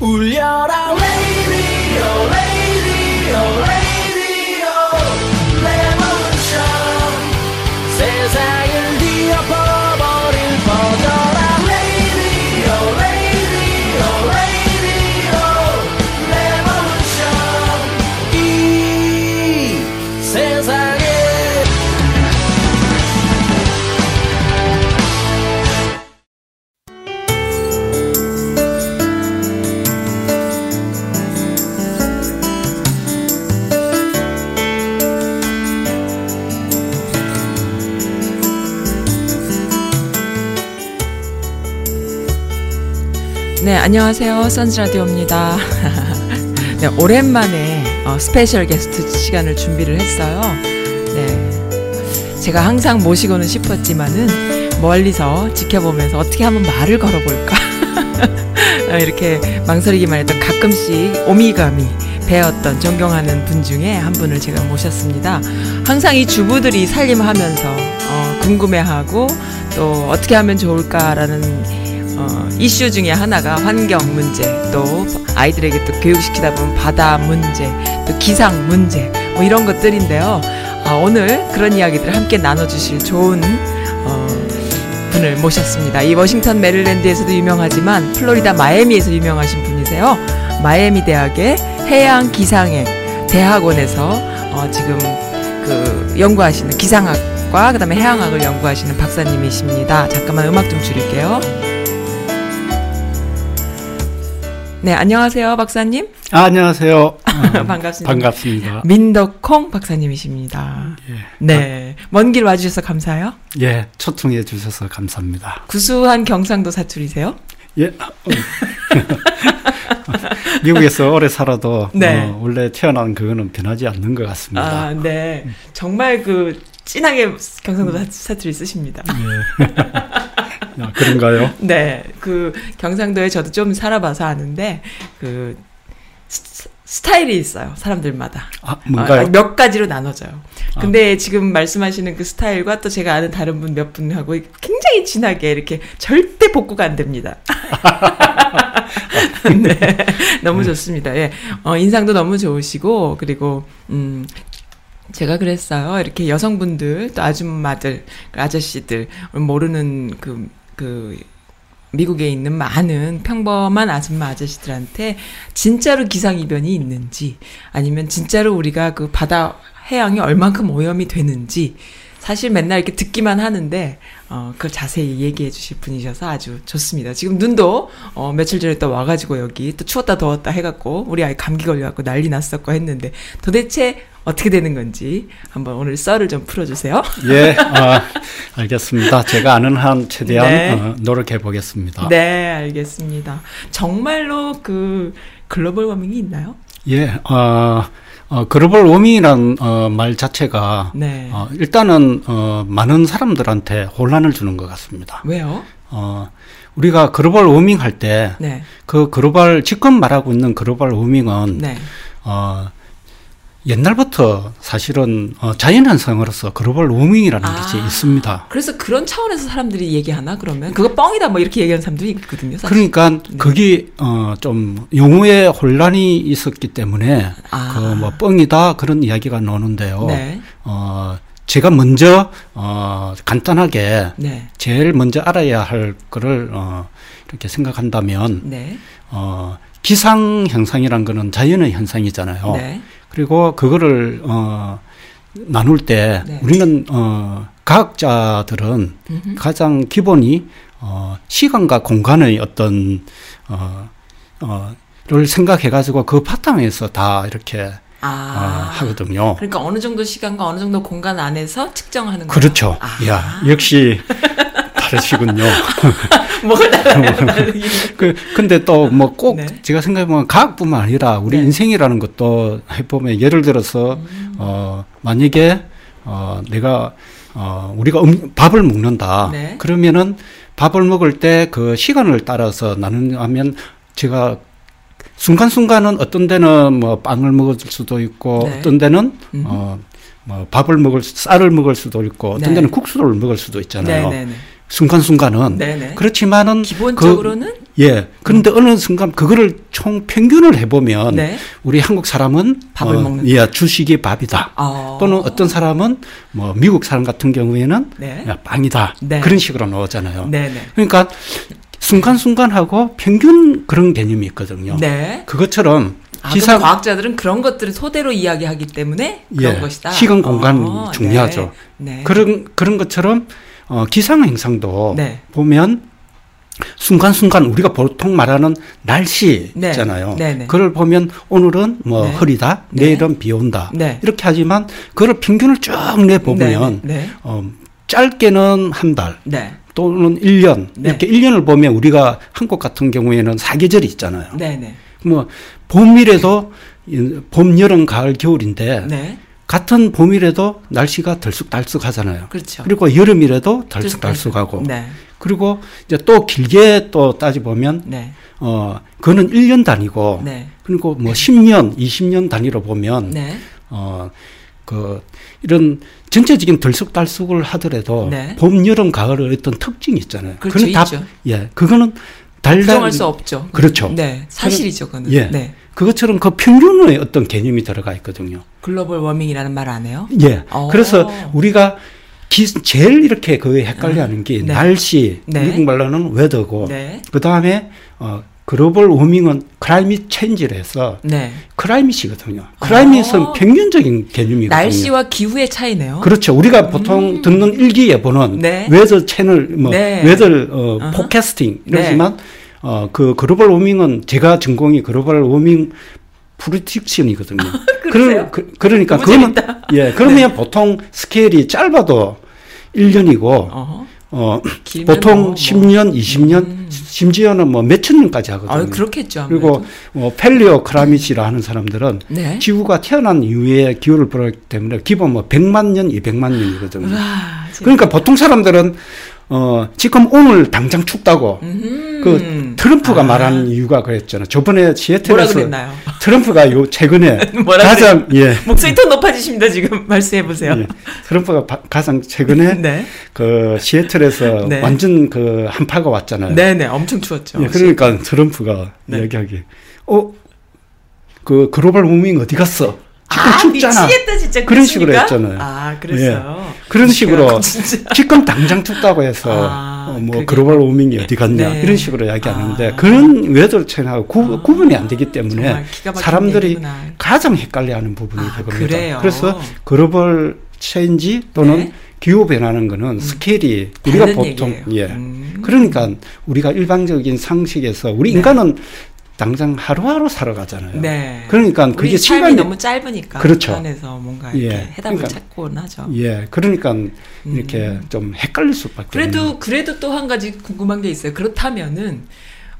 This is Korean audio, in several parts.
울려라 레이디 네, 안녕하세요. 선즈라디오입니다. 네, 오랜만에 어, 스페셜 게스트 시간을 준비를 했어요. 네. 제가 항상 모시고는 싶었지만은 멀리서 지켜보면서 어떻게 한번 말을 걸어볼까. 어, 이렇게 망설이기만 했던 가끔씩 오며가며 뵈었던 존경하는 분 중에 한 분을 제가 모셨습니다. 항상 이 주부들이 살림하면서 어, 궁금해하고 또 어떻게 하면 좋을까라는 어, 이슈 중에 하나가 환경 문제, 또 아이들에게 또 교육시키다 보면 바다 문제, 또 기상 문제, 뭐 이런 것들인데요. 아, 오늘 그런 이야기들을 함께 나눠주실 좋은 어, 분을 모셨습니다. 이 워싱턴 메릴랜드에서도 유명하지만 플로리다 마이애미에서 유명하신 분이세요. 마이애미 대학의 해양 기상행 대학원에서 어, 지금 그 연구하시는 기상학과 그다음에 해양학을 연구하시는 박사님이십니다. 잠깐만 음악 좀 줄일게요. 네, 안녕하세요, 박사님. 아, 안녕하세요. 어, 반갑습니다. 반갑습니다. 민덕콩 박사님이십니다. 예. 네, 먼길 와주셔서 감사해요. 예, 초청해 주셔서 감사합니다. 구수한 경상도 사투리세요? 예. 아, 어. 미국에서 오래 살아도 네. 어, 원래 태어난 그거는 변하지 않는 것 같습니다. 아, 네. 정말 그 진하게 경상도 사- 사투리 쓰십니다. 예. 아, 그런가요? 네, 그 경상도에 저도 좀 살아봐서 아는데 그 스- 스타일이 있어요. 사람들마다. 아, 뭔가요? 아, 몇 가지로 나눠져요. 근데 지금 말씀하시는 그 스타일과 또 제가 아는 다른 분 몇 분하고 굉장히 진하게 이렇게 절대 복구가 안 됩니다. 네, 너무 좋습니다. 예, 어, 인상도 너무 좋으시고 그리고 음. 제가 그랬어요. 이렇게 여성분들, 또 아줌마들, 그 아저씨들, 모르는 그, 그, 미국에 있는 많은 평범한 아줌마 아저씨들한테 진짜로 기상이변이 있는지 아니면 진짜로 우리가 그 바다 해양이 얼만큼 오염이 되는지 사실 맨날 이렇게 듣기만 하는데 어 그걸 자세히 얘기해 주실 분이셔서 아주 좋습니다. 지금 눈도 어 며칠 전에 또 와가지고 여기 또 추웠다 더웠다 해갖고 우리 아이 감기 걸려갖고 난리 났었고 했는데 도대체 어떻게 되는 건지 한번 오늘 썰을 좀 풀어주세요. 예, 아, 알겠습니다. 제가 아는 한 최대한 네. 어, 노력해 보겠습니다. 네, 알겠습니다. 정말로 그 글로벌 워밍이 있나요? 예, 어, 어, 글로벌 워밍이란 어, 말 자체가 네. 어, 일단은 어, 많은 사람들한테 혼란을 주는 것 같습니다. 왜요? 어, 우리가 글로벌 워밍 할때 네, 그 글로벌 지금 말하고 있는 글로벌 워밍은 네, 어, 옛날부터 사실은 어, 자연현상으로서 글로벌 워밍이라는 아. 것이 있습니다. 그래서 그런 차원에서 사람들이 얘기하나 그러면 그거 뻥이다 뭐 이렇게 얘기하는 사람들이 있거든요. 사실. 그러니까 네. 그게 어, 좀 용어에 혼란이 있었기 때문에 아. 그뭐 뻥이다 그런 이야기가 나오는데요. 네, 어, 제가 먼저 어, 간단하게 네, 제일 먼저 알아야 할 거를 어, 이렇게 생각한다면 네, 어, 기상 현상이란 거는 자연의 현상이잖아요. 네, 그리고 그거를 어, 나눌 때 네. 우리는 어, 과학자들은 음흠. 가장 기본이 어, 시간과 공간의 어떤 어, 어, 를 생각해 가지고 그 바탕에서 다 이렇게 아, 어, 하거든요. 그러니까 어느 정도 시간과 어느 정도 공간 안에서 측정하는 거예요. 그렇죠. 아. 야, 역시 다르시군요. 뭐가 달라요? 그 근데 또 뭐꼭 네. 제가 생각해 보면 과학뿐만 아니라 우리 네. 인생이라는 것도 해 보면 예를 들어서 음. 어 만약에 어 내가 어 우리가 음, 밥을 먹는다. 네. 그러면은 밥을 먹을 때 그 시간을 따라서 나누면 제가 순간순간은 어떤 데는 뭐 빵을 먹을 수도 있고 네. 어떤 데는 음. 어뭐 밥을 먹을 수- 쌀을 먹을 수도 있고 어떤 네. 데는 국수를 먹을 수도 있잖아요. 순간순간은 네네. 그렇지만은 기본적으로는 예. 그런데 어느 순간 그거를 총 평균을 해보면 네. 우리 한국 사람은 밥을 어, 먹는다. 예, 주식이 밥이다. 어. 또는 어떤 사람은 뭐 미국 사람 같은 경우에는 네. 야, 빵이다. 네. 그런 식으로 나오잖아요. 네네. 그러니까 순간순간하고 평균 그런 개념이 있거든요. 네. 그것처럼 아, 그럼 과학자들은 그런 것들을 소대로 이야기하기 때문에 그런 예, 것이다. 시간 공간 어, 중요하죠. 네. 네. 그런 그런 것처럼 어, 기상 행상도 네. 보면 순간순간 우리가 보통 말하는 날씨 네. 있잖아요. 네, 네. 그걸 보면 오늘은 뭐 네. 흐리다, 네. 내일은 비 온다. 네. 이렇게 하지만 그걸 평균을 쭉 내 보면 네. 네. 어, 짧게는 한 달, 네. 또는 1년 네. 이렇게 1년을 보면 우리가 한국 같은 경우에는 사계절이 있잖아요. 뭐 봄이라도 이 봄, 여름, 가을, 겨울인데 네. 같은 봄이라도 날씨가 덜쑥달쑥 하잖아요. 그렇죠. 그리고 여름이라도 덜쑥달쑥 하고 네. 그리고 이제 또 길게 또 따져 보면 네. 어 그거는 1년 단위고 네. 그리고 뭐 10년, 20년 단위로 보면 네. 어그 이런 전체적인 들쑥달쑥을 하더라도 네. 봄, 여름, 가을의 어떤 특징이 있잖아요. 그렇죠, 그건 다 있죠. 예, 그거는 달달 부정할 수 없죠. 그렇죠. 네. 사실이죠, 그거는. 예. 네. 그것처럼 그 평균의 어떤 개념이 들어가 있거든요. global warming이라는 말 안 해요? 예. 어. 그래서 우리가 기, 제일 이렇게 그 헷갈려 하는 게 네. 날씨, 네. 미국 말로는 weather고, 네. 그 다음에 어, global warming은 climate change를 해서 네. climate이거든요. climate은 어. 평균적인 개념이거든요. 날씨와 기후의 차이네요. 그렇죠. 우리가 보통 듣는 일기예보는 네. weather channel, 뭐 네. weather 어. forecasting 이러지만 어, 그 global warming은 제가 전공이 global warming prediction이거든요. 그러세요? 그, 그러니까 그러면. 예, 그러면 보통 스케일이 짧아도 1년이고 어허. 어, 보통 뭐, 뭐. 10년, 10년, 20년, 심지어는 뭐 몇천 년까지 하거든요. 아, 그렇겠죠. 아무래도. 그리고 뭐 paleo climate이라 하는 사람들은 네. 지구가 태어난 이후에 기후를 보기 때문에 기본 뭐 100만 년, 200만 년이거든요. 우와, 그러니까 보통 사람들은 어 지금 오늘 당장 춥다고 음흠. 그 트럼프가 아. 말한 이유가 그랬잖아요. 저번에 시애틀에서? 트럼프가 요 최근에 가장 예, 목소리 톤 높아지십니다. 지금 말씀해 보세요. 예, 트럼프가 바- 가장 최근에 네. 그 시애틀에서 네. 완전 그 한파가 왔잖아요. 네, 네. 엄청 추웠죠. 예, 그러니까 트럼프가 네. 이야기하기 어 그 글로벌 워밍 어디 갔어? 아, 춥잖아. 미치겠다 진짜. 그런 식으로? 했잖아요. 아, 그랬어요. 그런 식으로. 지금 당장 춥다고 해서 아, 어, 뭐 그게- global warming이 어디 갔냐 네. 이런 식으로 이야기하는데 아. 그런 weather change하고 구, 아, 구분이 안 되기 때문에 사람들이 얘기구나. 가장 헷갈려하는 부분이 아, 그겁니다. 그래요? 그래서 global change 또는 네. 기후 변화는 거는 스케일이 우리가 보통 얘기예요. 예 음. 그러니까 우리가 일반적인 상식에서 우리 네. 인간은 당장 하루하루 살아가잖아요. 네. 그러니까 그게 시간이 너무 짧으니까 그렇죠. 그 안에서 뭔가 이렇게 예. 해답을 그러니까- 찾곤 하죠. 예 그러니까 이렇게 좀 헷갈릴 수밖에 음. 그래도 그래도 또 한 가지 궁금한 게 있어요. 그렇다면은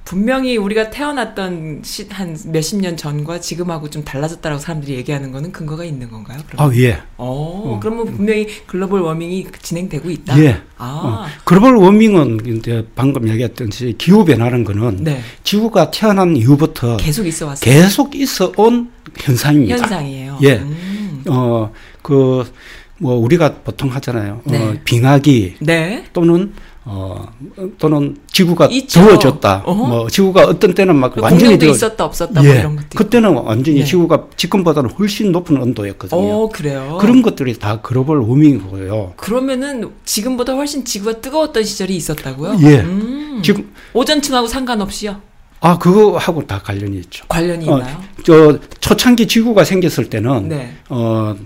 분명히 우리가 태어났던 시, 한 몇십 년 전과 지금하고 좀 달라졌다라고 사람들이 얘기하는 거는 근거가 있는 건가요? 그럼? 아 예. 어, 어. 그러면 분명히 글로벌 워밍이 진행되고 있다. 예. 아, 어, 글로벌 워밍은 이제 방금 얘기했듯이 기후 변화는 거는 네. 지구가 태어난 이후부터 계속 있어 왔어요. 계속 있어 온 현상입니다. 현상이에요. 예. 음. 어, 그, 뭐, 우리가 보통 하잖아요. 어, 네. 빙하기 네. 또는 어, 또는 지구가 있죠. 더워졌다. 어허. 뭐, 지구가 어떤 때는 막그 완전히 더워. 있었다 없었다 뭐 예. 이런 것도 있고. 그때는 완전히 네. 지구가 지금보다는 훨씬 높은 온도였거든요. 어, 그래요. 그런 것들이 다 글로벌 워밍이고요. 그러면은 지금보다 훨씬 지구가 뜨거웠던 시절이 있었다고요? 예. 음. 지금, 오전층하고 상관없이요? 아, 그거하고 다 관련이 있죠. 관련이 어, 있나요? 저 초창기 지구가 생겼을 때는 네. 어,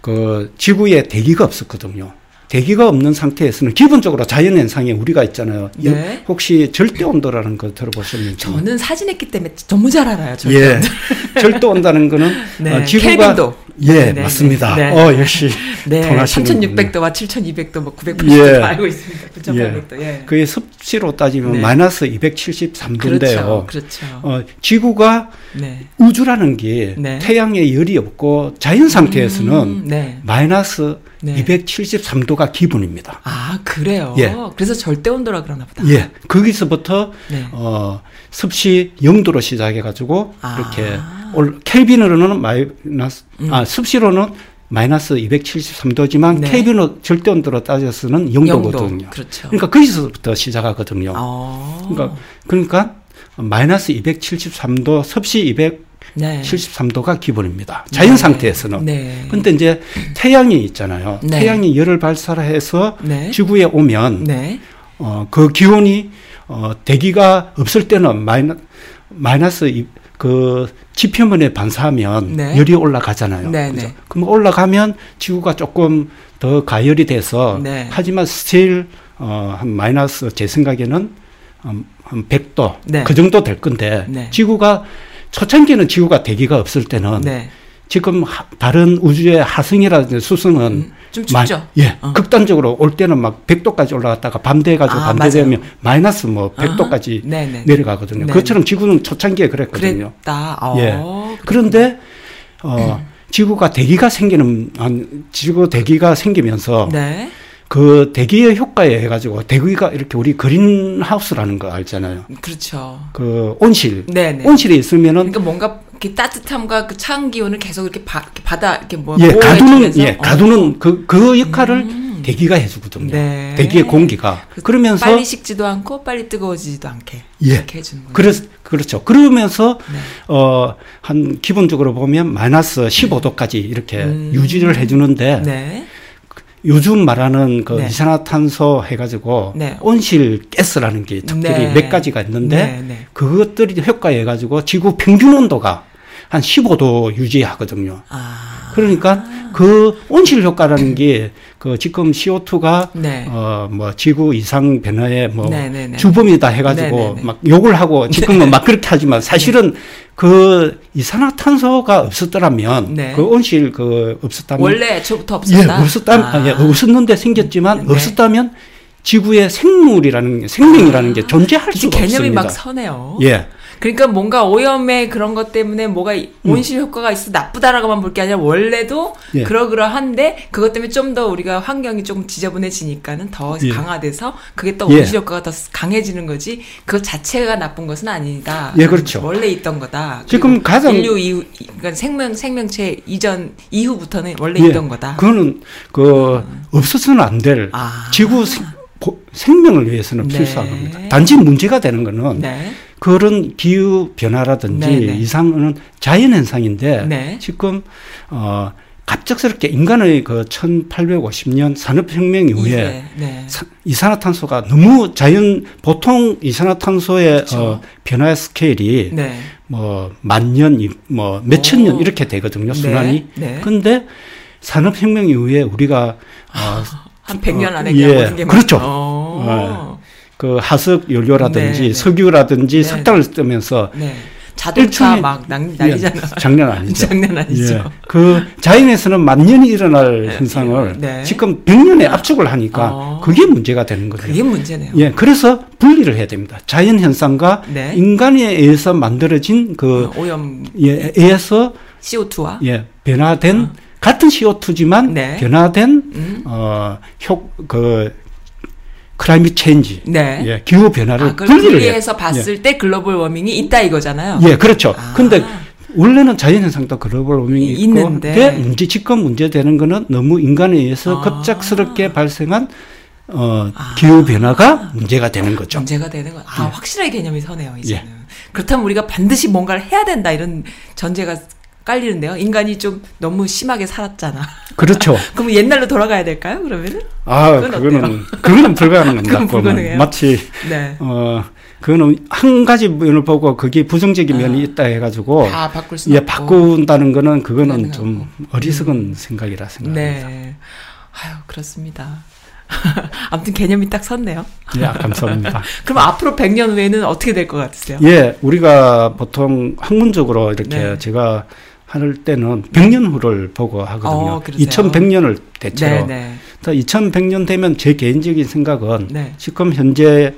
그 지구에 대기가 없었거든요. 대기가 없는 상태에서는 기본적으로 자연 현상에 우리가 있잖아요. 여- 네. 혹시 절대 온도라는 거 들어보셨는지? 저는 사진했기 때문에 너무 잘 알아요. 저는. 예. 절대 온다는 거는 네. 어, 지구가. 예, 네, 네, 맞습니다. 네. 어, 역시 네, 통하시는군요. 3600도와 7200도, 뭐 980도 예. 다 알고 있습니다. 9800도. 예. 그게 습지로 따지면 네. 마이너스 273도인데요. 그렇죠. 그렇죠. 어, 지구가 네. 우주라는 게 네. 태양에 열이 없고 자연 상태에서는 음, 네. 마이너스 네. 273도가 기본입니다. 아, 그래요. 예. 그래서 절대 온도라 그러나 보다. 예, 거기서부터 네. 어, 습시 0도로 시작해 가지고 아. 이렇게 올 켈빈으로는 마이너스 음. 아 습시로는 마이너스 273도지만 네. KB는 절대 온도로 따져서는 0도거든요. 영도. 그렇죠. 그러니까 거기서부터 시작하거든요. 어. 그러니까 그러니까 마이너스 273도, 섭씨 네. 273도가 기본입니다. 자연 네. 상태에서는. 네. 근데 이제 태양이 있잖아요. 네. 태양이 열을 발사해서 네. 지구에 오면 네. 어, 그 기온이 어, 대기가 없을 때는 마이너, 마이너스 이- 그 지표면에 반사하면 네. 열이 올라가잖아요. 네, 그죠? 네. 그럼 올라가면 지구가 조금 더 가열이 돼서 네. 하지만 still 어, 한 마이너스 제 생각에는 한, 한 100도 네. 그 정도 될 건데 네. 지구가 초창기는 지구가 대기가 없을 때는 네. 지금 하- 다른 우주의 하승이라든지 수승은 음, 좀 마- 춥죠. 예, 어. 극단적으로 올 때는 막 100도까지 올라갔다가 밤 돼 가지고 아, 밤 맞아요. 되면 마이너스 뭐 100도까지 아하. 네네. 내려가거든요. 네. 그것처럼 지구는 초창기에 그랬거든요. 그랬다. 어, 예. 그런데 어, 지구가 대기가 생기는 한 지구 대기가 생기면서 네. 그 대기의 효과에 해가지고 대기가 이렇게 우리 그린하우스라는 거 알잖아요. 그렇죠. 그 온실 네네. 온실에 있으면은 그러니까 뭔가 이렇게 따뜻함과 그 차은 기온을 계속 이렇게, 바, 이렇게 받아 이렇게 뭐 예 가두는? 예 어. 가두는 그그 역할을 음. 대기가 해주거든요. 네. 대기의 공기가 그 그러면서 빨리 식지도 않고 빨리 뜨거워지지도 않게 예. 이렇게 해주는 거예요. 그렇, 그렇죠. 그러면서, 네. 어, 한, 기본적으로 보면 마이너스 15도까지 이렇게 음. 유지를 해주는데, 네. 요즘 말하는 그 네. 이산화탄소 해가지고, 네. 온실 가스라는 게 특별히 네. 몇 가지가 있는데, 네, 네. 그것들이 효과해가지고 지구 평균 온도가 한 15도 유지하거든요. 아. 그러니까 그 온실 효과라는 게 그 지금 CO2가 네. 어뭐 지구 이상 변화의 뭐 네, 네, 네. 주범이다 해가지고 네, 네, 네. 막 욕을 하고 지금은 막 그렇게 하지만 사실은 그 이산화탄소가 없었더라면 네. 그 온실 그 없었다면 원래 애초부터 예 없었다. 없었다 아. 예, 없었는데 생겼지만 네. 없었다면 지구에 생물이라는 게 생명이라는 게 존재할 이제 수가 개념이 없습니다. 막 서네요. 예. 그러니까 뭔가 오염의 그런 것 때문에 뭐가 이- 온실 효과가 있어 나쁘다라고만 볼 게 아니라 원래도 음. 예. 그러그러한데 그것 때문에 좀 더 우리가 환경이 조금 지저분해지니까는 더 예. 강화돼서 그게 또 예. 온실 효과가 더 강해지는 거지 그것 자체가 나쁜 것은 아니다. 예, 그렇죠. 원래 있던 거다. 지금 가장- 인류 이후 그러니까 생명 생명체 이전 이후부터는 원래 예. 있던 거다. 그거는 그 없어서는 안될 아. 지구 생명을 위해서는 네. 필수한 겁니다. 단지 문제가 되는 거는 네. 그런 기후 변화라든지 네, 네. 이상은 자연 현상인데 네. 지금 어 갑작스럽게 인간의 그 1850년 산업혁명 이후에 이후에, 네. 사- 이산화탄소가 너무 자연 보통 이산화탄소의 그렇죠. 어, 변화 스케일이 네. 뭐만 년, 뭐 몇천 년 오. 이렇게 되거든요 순환이. 네. 네. 근데 산업혁명 이후에 우리가 어, 한 100년 안에 어, 예, 모든 게 그렇죠. 막- 어. 그 하석 연료라든지 네, 네. 석유라든지 네, 석탄을 쓰면서 네. 자동차 막 난, 난리잖아. 예, 장난 아니죠. 장난 아니죠. 예. 그 자연에서는 만 년이 일어날 현상을 네. 지금 100년에 압축을 하니까 어. 그게 문제가 되는 거죠. 그게 문제네요. 예, 그래서 분리를 해야 됩니다. 자연 현상과 네. 인간에 의해서 만들어진 그 어, 오염 예, 에서 CO2와 예, 변화된 같은 CO2지만 어. 네. 변화된 음. 어, 효그 climate change 네. 예, 기후 변화를 아, 분리를 분리해서. 봤을 때 global warming이 있다 이거잖아요. 예, 그렇죠. 아. 근데 원래는 자연 현상도 global warming이 이- 있고 있는데. 문제 지금 문제되는 거는 너무 인간에 의해서 아. 급작스럽게 발생한 어, 아. 기후 변화가 문제가 되는 거죠. 문제가 되는 거. 아, 예. 확실하게 개념이 서네요, 이제는. 그렇다면 우리가 반드시 뭔가를 해야 된다 이런 전제가 깔리는데요. 인간이 좀 너무 심하게 살았잖아. 그렇죠. 그럼 옛날로 돌아가야 될까요? 그러면은? 아, 그건 그거는 그거는 불가능합니다. 그건? 마치 네. 어 그거는 한 가지 면을 보고 그게 부정적인 면이 있다 해가지고 다 바꿀 수는 예. 바꾼다는 거는 그거는 불가능하고. 좀 어리석은 생각이라 생각합니다. 네. 아유, 그렇습니다. 아무튼 개념이 딱 섰네요. 예, 감사합니다. 그럼 앞으로 100년 후에는 어떻게 될 것 같으세요? 예, 우리가 보통 학문적으로 이렇게 네. 제가 할 때는 100년 후를 보고 하거든요. 어, 그러세요? 2100년을 대체로. 네, 네. 그래서 2100년 되면 제 개인적인 생각은 네. 지금 현재의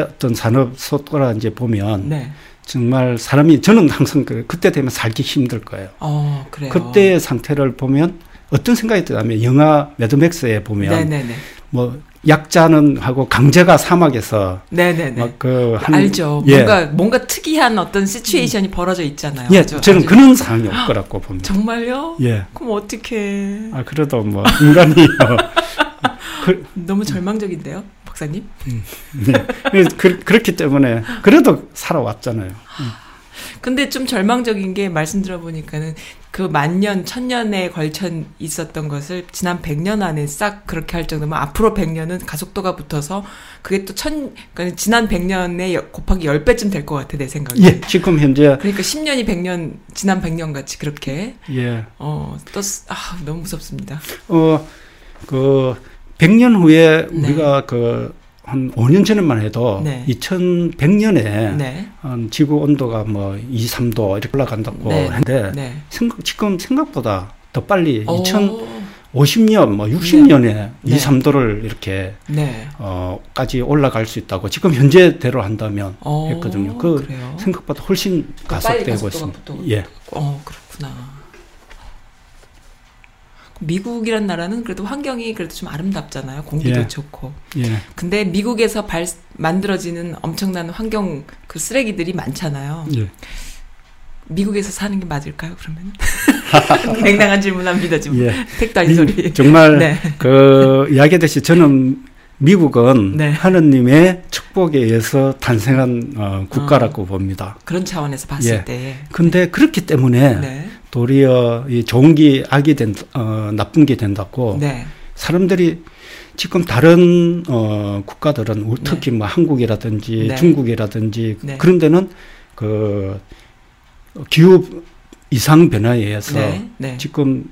어떤 산업 속도라 이제 보면 네. 정말 사람이 저는 항상 그 그때 되면 살기 힘들 거예요. 어, 그래요. 그때의 상태를 보면 어떤 생각이 드냐면 영화 매드맥스에 보면 네, 네, 네. 뭐 약자는 하고 강제가 사막에서 네네네. 막그한 알죠. 예. 뭔가 뭔가 특이한 어떤 시츄에이션이 벌어져 있잖아요. 예, 아주- 저는 아주- 그런 상황이 없더라고 봅니다. 정말요? 예. 그럼 어떻게? 아 그래도 뭐 인간이 어, 그, 너무 절망적인데요, 박사님? 네. 그, 그렇기 때문에 그래도 살아왔잖아요. 근데 좀 절망적인 게 말씀 들어보니까는 그 만년, 천년에 걸쳐 있었던 것을 지난 100년 안에 싹 그렇게 할 정도면 앞으로 100년은 가속도가 붙어서 그게 또 천, 그러니까 지난 100년에 곱하기 10배쯤 될 것 같아, 내 생각에. 예, 지금 현재 그러니까 10년이 100년, 지난 100년 같이 그렇게, 예, 어, 또, 쓰- 아, 너무 무섭습니다. 어, 그 100년 후에 네. 우리가 그 한 5년 전에만 해도 네. 2100년에 네. 한 지구 온도가 뭐 2, 3도 이렇게 올라간다고 네. 했는데 네. 생각, 지금 생각보다 더 빨리 오, 2050년, 뭐 60년에 네. 2, 3도를 이렇게 네. 어까지 올라갈 수 있다고 지금 현재대로 한다면 어, 했거든요. 그 그래요? 생각보다 훨씬 그 가속되고 있습니다. 또- 예. 어, 그렇구나. 미국이란 나라는 그래도 환경이 그래도 좀 아름답잖아요. 공기도 예. 좋고. 예. 근데 미국에서 발, 만들어지는 엄청난 환경 그 쓰레기들이 많잖아요. 예. 미국에서 사는 게 맞을까요, 그러면? 냉랭한 질문합니다, 지금. 예. 택도 아닌 소리. 정말 네. 그 이야기했듯이 저는 미국은 네. 하느님의 축복에 의해서 탄생한 어, 국가라고 봅니다. 그런 차원에서 봤을 예. 때. 근데 그렇기 때문에 네. 도리어 이 좋은 게 악이 된, 어, 나쁜 게 된다고 네. 사람들이 지금 다른 어, 국가들은 우- 특히 뭐 한국이라든지 네. 중국이라든지 네. 그런 데는 그 기후 이상 변화에 의해서 네. 네. 지금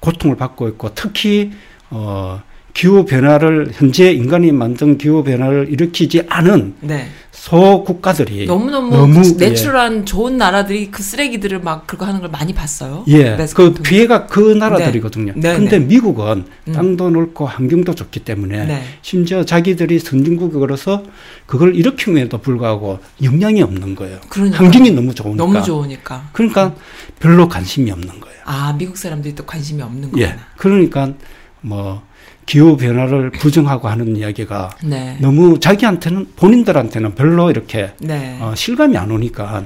고통을 받고 있고 특히 어 기후 변화를 현재 인간이 만든 기후 변화를 일으키지 않은 네. 소 국가들이 너무너무 너무, 그 내추럴한 좋은 나라들이 그 쓰레기들을 막 그거 하는 걸 많이 봤어요. 예, 그 보통- 피해가 그 나라들이거든요. 네, 근데 네. 미국은 음. 땅도 넓고 환경도 좋기 때문에 네. 심지어 자기들이 선진국으로서 그걸 일으킴에도 불구하고 영향이 없는 거예요. 그러니까. 환경이 너무 좋으니까. 너무 좋으니까. 그러니까 별로 관심이 없는 거예요. 아, 미국 사람들이 또 관심이 없는 거구나. 예. 그러니까 뭐 기후 변화를 부정하고 하는 이야기가 네. 너무 자기한테는 본인들한테는 별로 이렇게 네. 어, 실감이 안 오니까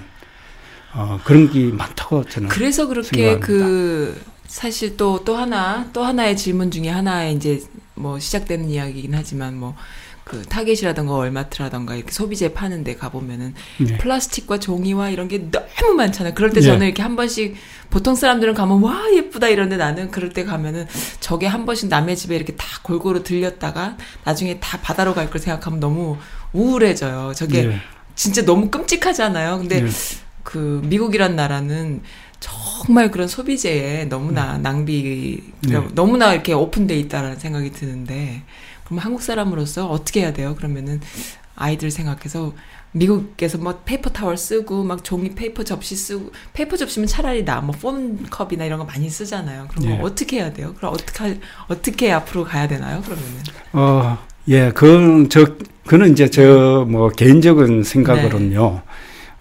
어, 그런 게 많다고 저는 그래서 그렇게 생각합니다. 그 사실 또또 하나 또 하나의 질문 중에 하나에 이제 뭐 시작되는 이야기이긴 하지만 뭐 그 타겟이라던가 월마트라던가 이렇게 소비재 파는 데 가보면은 네. 플라스틱과 종이와 이런 게 너무 많잖아요. 그럴 때 예. 저는 이렇게 한 번씩 보통 사람들은 가면 와 예쁘다 이런데 나는 그럴 때 가면은 저게 한 번씩 남의 집에 이렇게 다 골고루 들렸다가 나중에 다 바다로 갈 걸 생각하면 너무 우울해져요. 저게 예. 진짜 너무 끔찍하잖아요. 근데 예. 그 미국이란 나라는 정말 그런 소비재에 너무나 낭비 네. 너무나 이렇게 오픈돼 있다라는 생각이 드는데 그럼 한국 사람으로서 어떻게 해야 돼요? 그러면은 아이들 생각해서 미국에서 뭐 paper towel 쓰고 막 종이 paper 접시 쓰고 paper 접시면 차라리 나뭐 foam cup이나 이런 거 많이 쓰잖아요. 그럼 예. 어떻게 해야 돼요? 그럼 어떻게 할- 어떻게 앞으로 가야 되나요? 그러면은 어, 예, 그, 저, 그는 이제 저, 뭐, 개인적인 생각으로는요,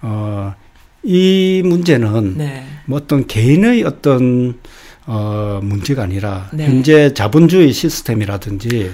어, 이 문제는 네. 뭐 어떤 개인의 어떤, 어, 문제가 아니라, 네. 현재 자본주의 시스템이라든지,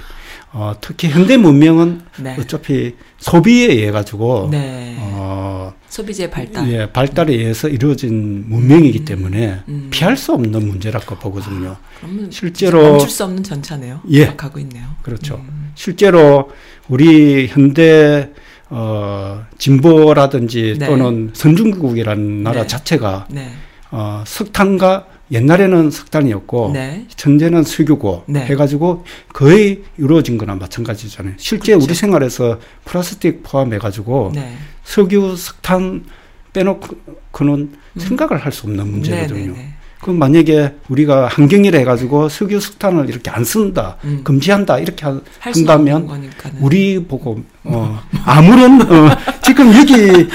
어, 특히 현대 문명은 네. 어차피 소비에 의해 가지고, 네. 어, 소비재 발달. 예, 발달에 의해서 이루어진 문명이기 때문에 음. 피할 수 없는 문제라고 보거든요. 그러면 실제로- 멈출 수 없는 전차네요. 예. 가고 있네요. 그렇죠. 음. 실제로 우리 현대 어 진보라든지 네. 또는 선진국이라는 나라 네. 자체가 네. 어 석탄과 옛날에는 석탄이었고 네. 현재는 석유고 네. 해가지고 거의 이루어진 거나 마찬가지잖아요. 실제 그렇죠. 우리 생활에서 플라스틱 포함해가지고 네. 석유, 석탄 빼놓고는 생각을 할 수 없는 문제거든요. 음. 네네네. 그럼 만약에 우리가 환경이라 해가지고 석유, 석탄을 이렇게 안 쓴다, 음. 금지한다 이렇게 하- 한다면. 우리 보고 어, 아무런 어, 지금 여기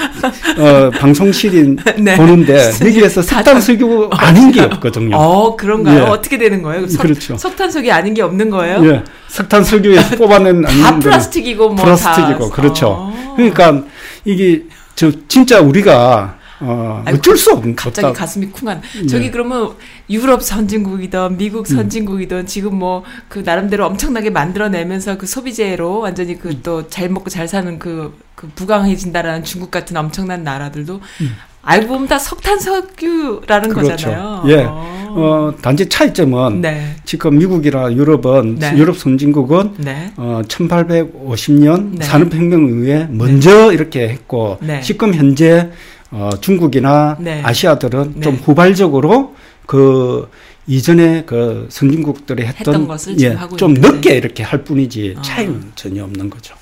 어, 방송실인 네. 보는데 여기에서 석탄 석유 아닌 게 없거든요. 어 그런가요? 예. 어떻게 되는 거예요? 석, 그렇죠. 석탄석이 아닌 게 없는 거예요? 예, 석탄 석유에서 뽑아낸 다 아닌 플라스틱이고 뭐 플라스틱이고 다. 그렇죠. 어. 그러니까 이게 저 진짜 우리가 어, 아이고, 어쩔 수 없는 갑자기 없다. 가슴이 쿵한. 예. 저기 그러면 유럽 선진국이든 미국 음. 선진국이든 지금 뭐 그 나름대로 엄청나게 만들어내면서 그 소비재로 완전히 음. 그또 잘 먹고 잘 사는 그, 그 부강해진다라는 중국 같은 엄청난 나라들도 알고 보면 다 석탄 석유라는 음. 그렇죠. 거잖아요. 예. 어. 어, 단지 차이점은 네. 지금 미국이나 유럽은 네. 유럽 선진국은 네. 어, 1850년 네. 산업혁명 이후에 먼저 이렇게 했고 네. 지금 현재 어, 중국이나 네. 아시아들은 네. 좀 후발적으로 그 이전에 그 선진국들이 했던, 했던 하고 좀 있는데. 늦게 이렇게 할 뿐이지 아. 차이는 전혀 없는 거죠.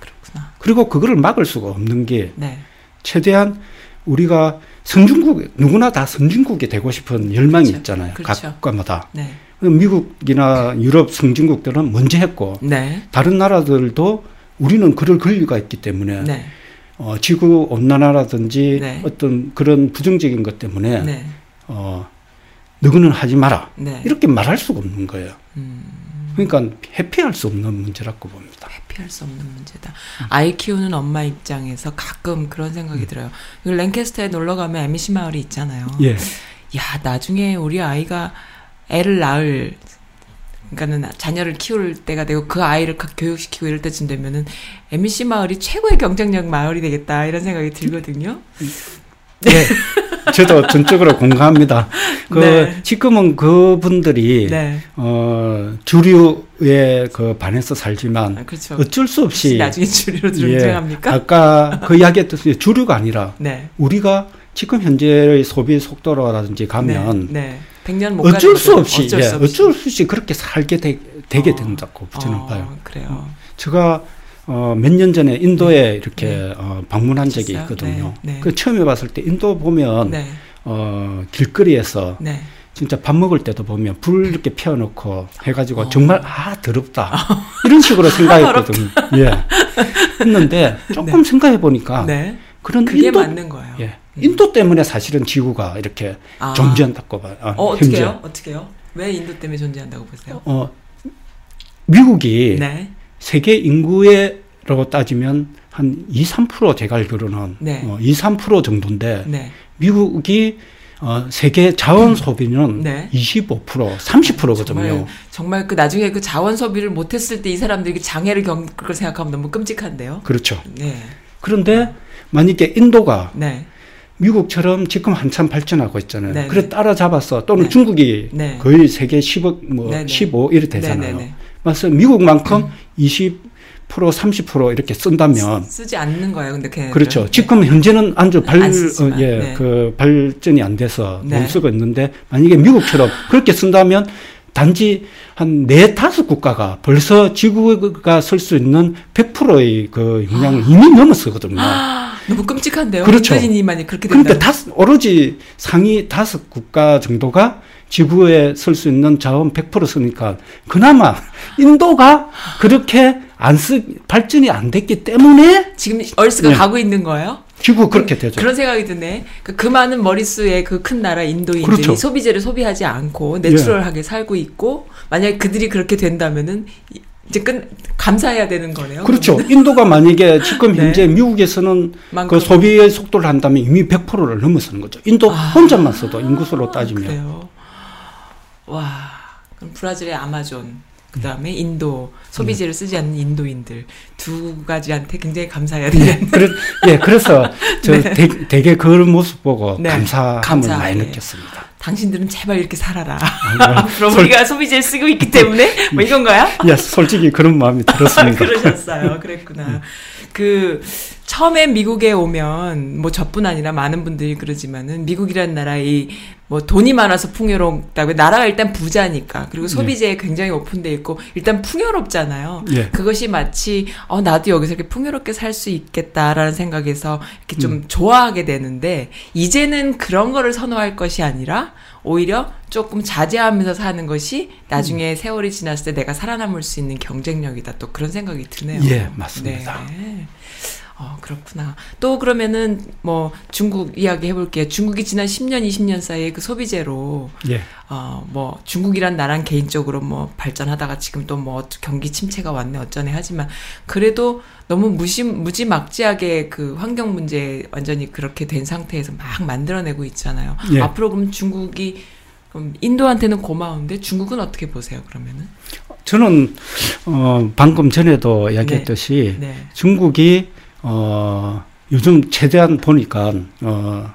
그렇구나. 그리고 그거를 막을 수가 없는 게 네. 최대한 우리가 선진국 누구나 다 선진국이 되고 싶은 열망이 그렇죠. 있잖아요. 그렇죠. 각국마다 네. 미국이나 유럽 선진국들은 먼저 했고 네. 다른 나라들도 우리는 그럴 권리가 있기 때문에 네. 어, 지구 온난화라든지 네. 어떤 그런 부정적인 것 때문에 네. 어, 너희는 하지 마라 네. 이렇게 말할 수가 없는 거예요. 음. 그러니까 회피할 수 없는 문제라고 봅니다. 회피할 수 없는 문제다. 아이 키우는 엄마 입장에서 가끔 그런 생각이 들어요. 그 랭캐스터에 놀러 가면 에미시 마을이 있잖아요. 예, 야, 나중에 우리 아이가 애를 낳을 그러니까는 자녀를 키울 때가 되고 그 아이를 각 교육시키고 이럴 때쯤 되면은 MBC 마을이 최고의 경쟁력 마을이 되겠다 이런 생각이 들거든요. 네. 저도 전적으로 공감합니다. 그 네. 지금은 그분들이 네. 어, 주류에 그 반해서 살지만 아, 그렇죠. 어쩔 수 없이 나중에 주류로 예, 등장합니까? 아까 그 이야기했듯이 주류가 아니라 네. 우리가 지금 현재의 소비 속도라든지 가면 네. 네. 100년 못 어쩔 가는 수. 없이 어쩔 예, 수 없이. 어쩔 수 없이 그렇게 살게 되, 게 어. 된다고 저는 어, 봐요. 그래요. 제가 어, 몇 년 전에 인도에 이렇게 어, 방문한 적이 진짜요? 있거든요. 네, 네. 그 처음에 봤을 때 인도 보면 네. 어, 길거리에서 네. 진짜 밥 먹을 때도 보면 불 이렇게 피워놓고 해가지고 어. 정말 아 더럽다 이런 식으로 생각했거든요. 예. 했는데 조금 생각해 보니까 네. 그런 그게 인도 맞는 거예요. 예. 인도 때문에 사실은 지구가 이렇게 아. 존재한다고 봐요. 아, 어. 어떻게요? 어떻게요? 왜 인도 때문에 존재한다고 보세요? 어, 미국이 네. 세계 인구의라고 따지면 한 2, 3% 제가 알기로는 네. 어, 2, 3% 정도인데 네. 미국이 어, 세계 자원 소비는 네. 25%, 30%거든요. 정말 정말 그 나중에 그 자원 소비를 못했을 때 이 사람들이 장애를 겪을 걸 생각하면 너무 끔찍한데요. 그렇죠. 네, 그런데 만약에 인도가 네, 미국처럼 지금 한참 발전하고 있잖아요. 네, 그래 네. 따라잡았어. 또는 네. 중국이 네. 거의 세계 10억, 뭐 네, 네. 15 이래 되잖아요. 네, 네, 네. 맞아요. 미국만큼 20% 30% 이렇게 쓴다면 쓰 지 않는 거예요. 근데 걔네들은. 그렇죠. 네. 지금 현재는 아주 발, 어, 예, 네. 그 발전이 안 돼서 네. 못 쓰고 있는데 만약에 미국처럼 그렇게 쓴다면 단지 한 네 다섯 국가가 벌써 지구가 쓸 수 있는 100%의 그 영향을 이미 넘었거든요. 아, 너무 끔찍한데요. 그렇죠. 인도인이만이 그렇게 된다. 그러니까 다섯, 오로지 상위 다섯 국가 정도가 지구에 쓸 수 있는 자원 100% 쓰니까 그나마 인도가 그렇게 안 쓰, 발전이 안 됐기 때문에 지금 얼스가 네. 가고 있는 거예요. 지구 그렇게 되죠. 그런 생각이 드네. 그, 그 많은 머릿수의 그 큰 나라 인도인들이 그렇죠. 소비재를 소비하지 않고 내추럴하게 살고 있고 만약에 그들이 그렇게 된다면은 이- 이제 끝 감사해야 되는 거네요. 그렇죠. 인도가 만약에 지금 네. 현재 미국에서는 만큼. 그 소비의 속도를 한다면 이미 100%를 넘어서는 거죠. 인도 혼자만 써도 인구수로 따지면. 아, 그래요. 와, 그럼 브라질의 아마존, 그 다음에 인도 소비재를 쓰지 않는 인도인들 두 가지한테 굉장히 감사해야 되는. 그래, 예, 그래서 저 네. 대, 되게 그런 모습 보고 네. 감사함을 감사하게. 많이 느꼈습니다. 당신들은 제발 이렇게 살아라. 아, 그럼 우리가 소비재를 쓰고 있기 때문에 뭐 이건 거야? 예, 솔직히 그런 마음이 들었습니다. 그러셨어요. 그랬구나. 그 처음에 미국에 오면 뭐 저뿐 아니라 많은 분들이 그러지만은 미국이라는 나라의 뭐 돈이 많아서 풍요롭다고 나라가 일단 부자니까 그리고 소비재에 굉장히 오픈돼 있고 일단 풍요롭잖아요. 예. 그것이 마치 어 나도 여기서 이렇게 풍요롭게 살 수 있겠다라는 생각에서 이렇게 좀 좋아하게 되는데 이제는 그런 거를 선호할 것이 아니라 오히려 조금 자제하면서 사는 것이 나중에 세월이 지났을 때 내가 살아남을 수 있는 경쟁력이다. 또 그런 생각이 드네요. 예, 맞습니다. 네. 어, 그렇구나. 또 그러면은 뭐 중국 이야기 해볼게요. 중국이 지난 10년, 20년 사이에 그 소비재로 예. 어, 뭐 중국이란 나란 개인적으로 뭐 발전하다가 지금 또 뭐 경기 침체가 왔네 어쩌네 하지만 그래도 너무 무시 무지막지하게 그 환경 문제 완전히 그렇게 된 상태에서 막 만들어내고 있잖아요. 예. 앞으로 그럼 중국이 그럼 인도한테는 고마운데 중국은 어떻게 보세요? 그러면은 저는 어 방금 전에도 이야기했듯이 네, 중국이 어 요즘 최대한 보니까 어,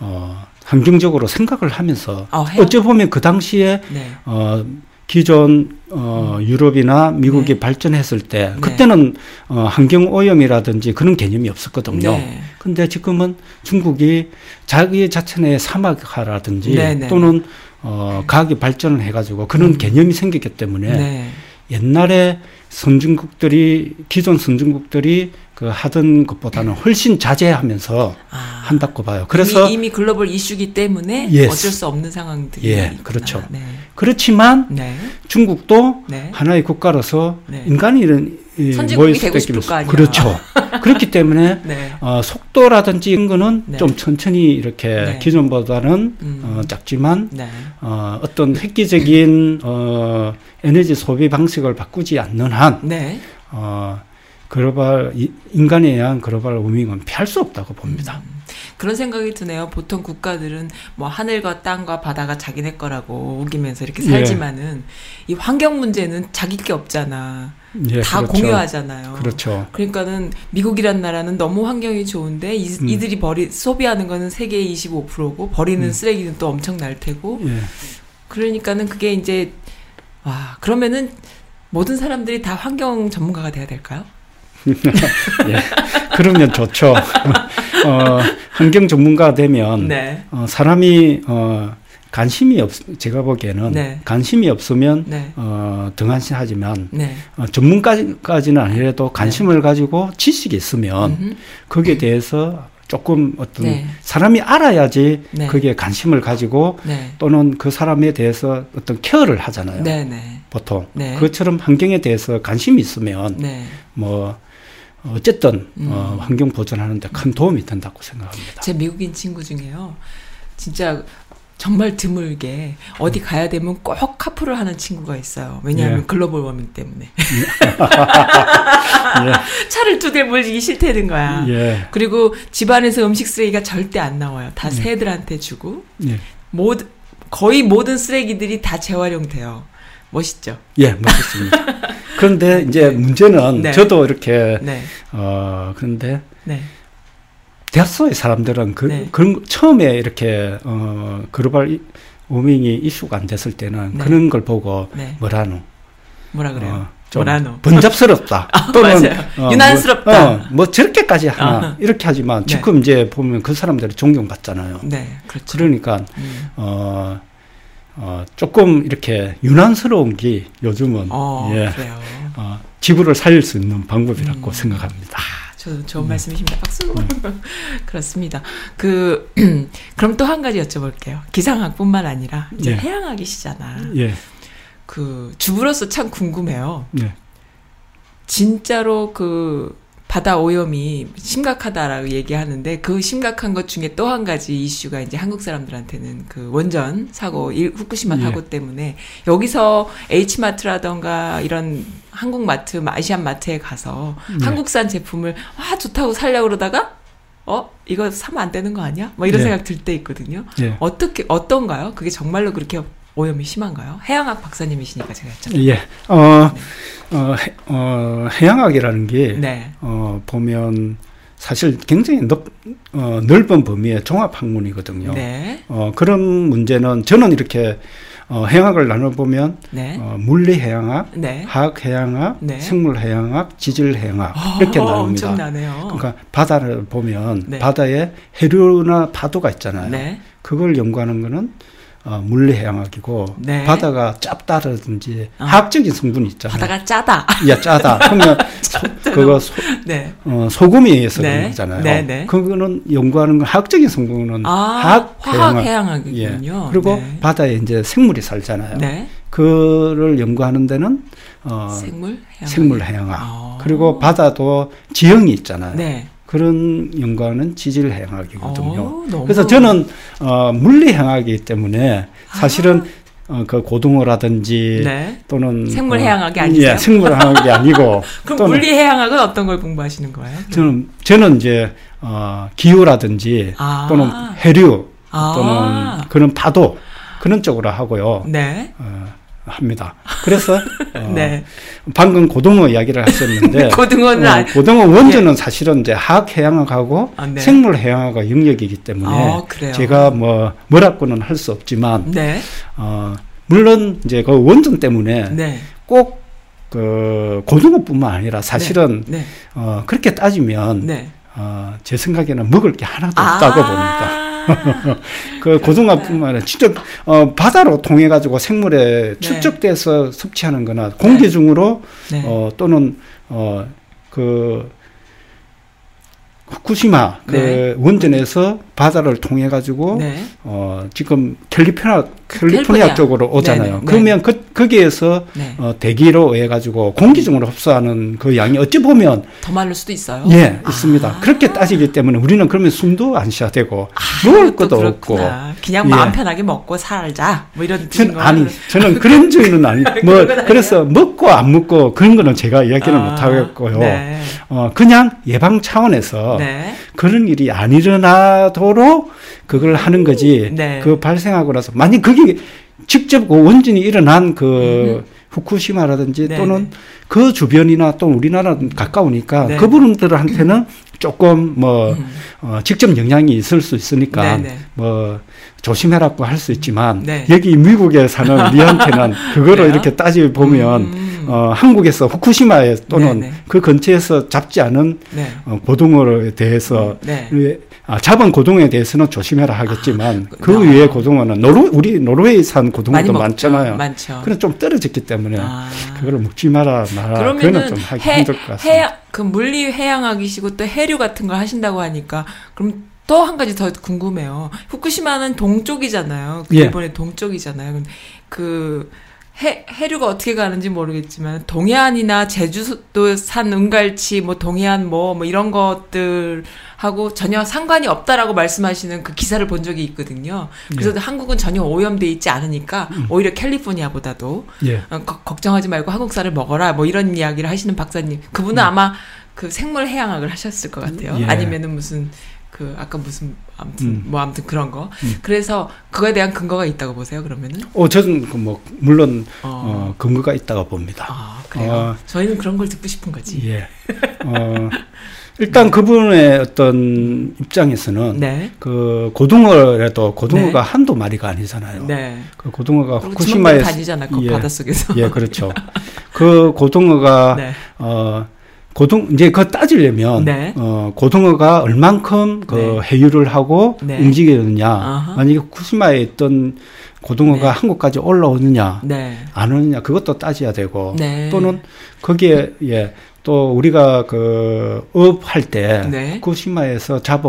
어 환경적으로 생각을 하면서 어? 어찌 보면 그 당시에 네, 어 기존 어 유럽이나 미국이 네. 발전했을 때 네. 그때는 어 환경 오염이라든지 그런 개념이 없었거든요. 네. 근데 지금은 중국이 자기 자체의 사막화라든지 네, 네. 또는 어 과학이 발전을 해가지고 그런 음. 개념이 생겼기 때문에 네, 옛날에 선진국들이 기존 선진국들이 그 하던 것보다는 훨씬 자제하면서 아, 한다고 봐요. 그래서 이미, 이미 글로벌 이슈기 때문에 Yes. 어쩔 수 없는 상황들이 예, 있구나. 그렇죠. 네, 그렇지만 네, 중국도 네. 하나의 국가로서 네. 인간이 이런 이 선진국이 되고 때 싶을 거 아니야. 그렇죠. 그렇기 때문에 네. 어, 속도라든지 이런 거는 네. 좀 천천히 이렇게 네. 기존보다는 음. 어, 작지만 네. 어, 어떤 획기적인 어, 에너지 소비 방식을 바꾸지 않는 한 네. 어, 글로벌 이- 인간에 의한 글로벌 워밍은 피할 수 없다고 봅니다. 그런 생각이 드네요. 보통 국가들은 뭐 하늘과 땅과 바다가 자기네 거라고 우기면서 이렇게 예. 살지만은 이 환경 문제는 자기 게 없잖아. 예, 다 그렇죠. 공유하잖아요. 그렇죠. 그러니까는 미국이란 나라는 너무 환경이 좋은데 이, 음. 이들이 버리 소비하는 거는 세계의 25%고 버리는 음. 쓰레기는 또 엄청 날 테고 예. 그러니까는 그게 이제 와 그러면은 모든 사람들이 다 환경 전문가가 돼야 될까요? 예. 그러면 좋죠. 어, 환경 전문가 되면 네. 어, 사람이 어, 관심이 없 제가 보기에는 네. 관심이 없으면 네. 어, 등한시하지만 네. 어, 전문가까지는 아니라도 관심을 가지고 지식이 있으면 음흠. 거기에 대해서 조금 어떤 네. 사람이 알아야지 네. 거기에 관심을 가지고 네. 또는 그 사람에 대해서 어떤 케어를 하잖아요. 네. 네. 보통 네. 그것처럼 환경에 대해서 관심이 있으면 네. 뭐 어쨌든 음. 어, 환경 보존하는데 큰 도움이 된다고 생각합니다. 제 미국인 친구 중에요. 진짜 정말 드물게 어디 가야 되면 꼭 카풀을 하는 친구가 있어요. 왜냐하면 예. 글로벌 워밍 때문에. 예, 차를 두 대 몰기 싫다는 거야. 예, 그리고 집안에서 음식 쓰레기가 절대 안 나와요. 다 예. 새들한테 주고 예, 모든 거의 모든 쓰레기들이 다 재활용돼요. 멋있죠? 예, 멋있습니다. 그런데 이제 문제는 네. 저도 이렇게 네, 어 그런데 네, 대학소의 사람들은 그, 네. 그런 거- 처음에 이렇게 어 글로벌 이- 워밍이 이슈가 안 됐을 때는 네. 그런 걸 보고 네. 뭐라노 뭐라 그래요? 어, 좀 뭐라노? 번잡스럽다. 또는 맞아요. 유난스럽다. 뭐, 어, 뭐 저렇게까지 하나 아하. 이렇게 하지만 네. 지금 이제 보면 그 사람들이 존경받잖아요. 네, 그렇죠. 그러니까 음. 어, 어 조금 이렇게 유난스러운 게 요즘은 어, 예, 그래요. 어, 지구를 살릴 수 있는 방법이라고 음. 생각합니다. 저 좋은 말씀이십니다. 박수. 그렇습니다. 그 그럼 또 한 가지 여쭤볼게요. 기상학뿐만 아니라 이제 예. 해양학이시잖아. 예, 그 주부로서 참 궁금해요. 예, 진짜로 그 바다 오염이 심각하다라고 얘기하는데 그 심각한 것 중에 또 한 가지 이슈가 이제 한국 사람들한테는 그 원전 사고 일- 후쿠시마 예. 사고 때문에 여기서 H마트라던가 이런 한국 마트, 아시안 마트에 가서 예. 한국산 제품을 와 좋다고 살려고 그러다가 어 이거 사면 안 되는 거 아니야? 뭐 이런 예. 생각 들 때 있거든요. 예. 어떻게 어떤가요? 그게 정말로 그렇게 오염이 심한가요? 해양학 박사님이시니까 제가 여쭤볼게요. 예. 어, 어, 해, 어, 해양학이라는 게 네. 어, 보면 사실 굉장히 넓, 어, 넓은 범위의 종합 학문이거든요. 네. 어, 그런 문제는 저는 이렇게 어, 해양학을 나눠보면 네. 어, 물리해양학, 네. 화학해양학, 네. 생물해양학, 지질해양학 이렇게 어, 나눕니다. 엄청나네요. 그러니까 바다를 보면 네. 바다에 해류나 파도가 있잖아요. 네. 그걸 연구하는 거는 어, 물리해양학이고 네. 바다가 짭다라든지 어. 화학적인 성분이 있잖아요. 바다가 짜다. 야 짜다. 그러면 소, 그거 소, 네. 어, 소금에 의해서 네. 그런 거잖아요. 네, 네. 그거는 연구하는 건 화학적인 성분은 아, 화학 화학 해양학. 해양학이군요. 예. 그리고 네. 바다에 이제 생물이 살잖아요. 네. 그를 연구하는 데는 어, 생물 해양학. 생물 해양학. 아. 그리고 바다도 지형이 있잖아요. 네. 그런 연구하는 지질 해양학이거든요. 어, 너무- 그래서 저는 어, 물리 해양학이기 때문에 사실은 어, 그 고등어라든지 아. 네. 또는 생물 어, 해양학이 아니세요? 예, 생물 해양학이 아니고 그럼 물리 해양학은 어떤 걸 공부하시는 거예요? 저는 저는 이제 어, 기후라든지 아. 또는 해류 아. 또는 그런 파도 그런 쪽으로 하고요. 네. 어, 합니다. 그래서 어, 네. 방금 고등어 이야기를 하셨는데 고등어는 어, 안- 고등어 원전은 사실은 이제 화학 해양학하고 아, 네. 생물 해양학의 영역이기 때문에 아? 제가 뭐 뭐라고는 할 수 없지만 네. 어, 물론 이제 그 원전 때문에 네. 꼭그 고등어뿐만 아니라 사실은 네. 어, 그렇게 따지면 네. 어, 제 생각에는 먹을 게 하나도 아. 없다고 봅니다. 그 고등어뿐만 아니라 진짜 어, 바다로 통해 가지고 생물에 네. 축적돼서 섭취하는 거나 공기 중으로 네. 어, 또는 어, 그 후쿠시마 그 네. 원전에서 바다를 통해 가지고 네. 어, 지금 캘리포니아 캘리포니아. 캘리포니아 쪽으로 오잖아요. 네네, 네. 그러면 그 거기에서 네. 어, 대기로 해 가지고 공기 중으로 흡수하는 그 양이 어찌 보면 더 많을 수도 있어요. 예, 있습니다. 아. 그렇게 따지기 때문에 우리는 그러면 숨도 안 쉬어야 되고 아, 먹을 또 것도 없고. 그렇구나. 그냥 예. 마음 편하게 먹고 살자. 뭐 이런 전, 거 아니, 저는 그런 주의는 아니, 뭐? 그래서 먹고 안 먹고 그런 거는 제가 이야기는 아, 못 하겠고요. 네. 어, 그냥 예방 차원에서 네. 그런 일이 안 일어나도록 그걸 하는 거지. 네. 그 발생하고 나서 만약 그게 직접 그 원전이 일어난 그 후쿠시마라든지 네, 또는 그 주변이나 또 우리나라는 가까우니까 네. 그분들한테는 조금 뭐 음. 어, 직접 영향이 있을 수 있으니까 네, 네. 뭐 조심해라고 할 수 있지만 네. 여기 미국에 사는 우리한테는 그거를 그래요? 이렇게 따져 보면 음. 어, 한국에서 후쿠시마에 또는 네, 네. 그 근처에서 잡지 않은 네. 어, 고등어에 대해서 네. 예, 아, 잡은 고등어에 대해서는 조심해라 하겠지만 아, 그 아. 위에 고등어는 노르 우리 노르웨이산 고등어도. 많잖아요. 많죠. 그래 좀 떨어졌기 때문에 아. 그거를 먹지 마라 마라. 그거는 좀 하기 해, 힘들 것 같습니다. 해양 그 물리 해양학이시고 또 해류 같은 걸 하신다고 하니까 그럼 또 한 가지 더 궁금해요. 후쿠시마는 동쪽이잖아요. 그 예. 일본의 동쪽이잖아요. 그 해, 해류가 어떻게 가는지 모르겠지만 동해안이나 제주도 산 은갈치 뭐 동해안 뭐뭐 이런 것들하고 전혀 상관이 없다라고 말씀하시는 그 기사를 본 적이 있거든요. 그래서 예. 한국은 전혀 오염돼 있지 않으니까 음. 오히려 캘리포니아보다도 예. 어, 거- 걱정하지 말고 한국사를 먹어라 뭐 이런 이야기를 하시는 박사님 그분은 아마 그 생물 해양학을 하셨을 것 같아요 음. 예. 아니면은 무슨 그 아까 무슨 아무튼 음. 뭐 아무튼 그런 거 음. 그래서 그거에 대한 근거가 있다고 보세요 그러면은 어, 저는 그뭐 물론 어, 어, 근거가 있다고 봅니다. 아 그래요 어. 저희는 그런 걸 듣고 싶은 거지 예. 어, 일단 그분의 어떤 입장에서는 네 그 고등어라도 고등어가 한두 마리가 아니잖아요. 네. 그 고등어가 후쿠시마에 주먹대로 다니잖아 그 예. 바닷속에서 예, 그렇죠. 그 고등어가 네. 어 고등 이제 그거 따지려면 네. 어 고등어가 얼만큼 그 네. 해유를 하고 네. 움직이느냐 아하. 만약에 후쿠시마에 있던 고등어가 네. 한국까지 올라오느냐 네. 안 오느냐 그것도 따져야 되고 네. 또는 거기에 예또 우리가 그 업할때 네. 후쿠시마에서 잡아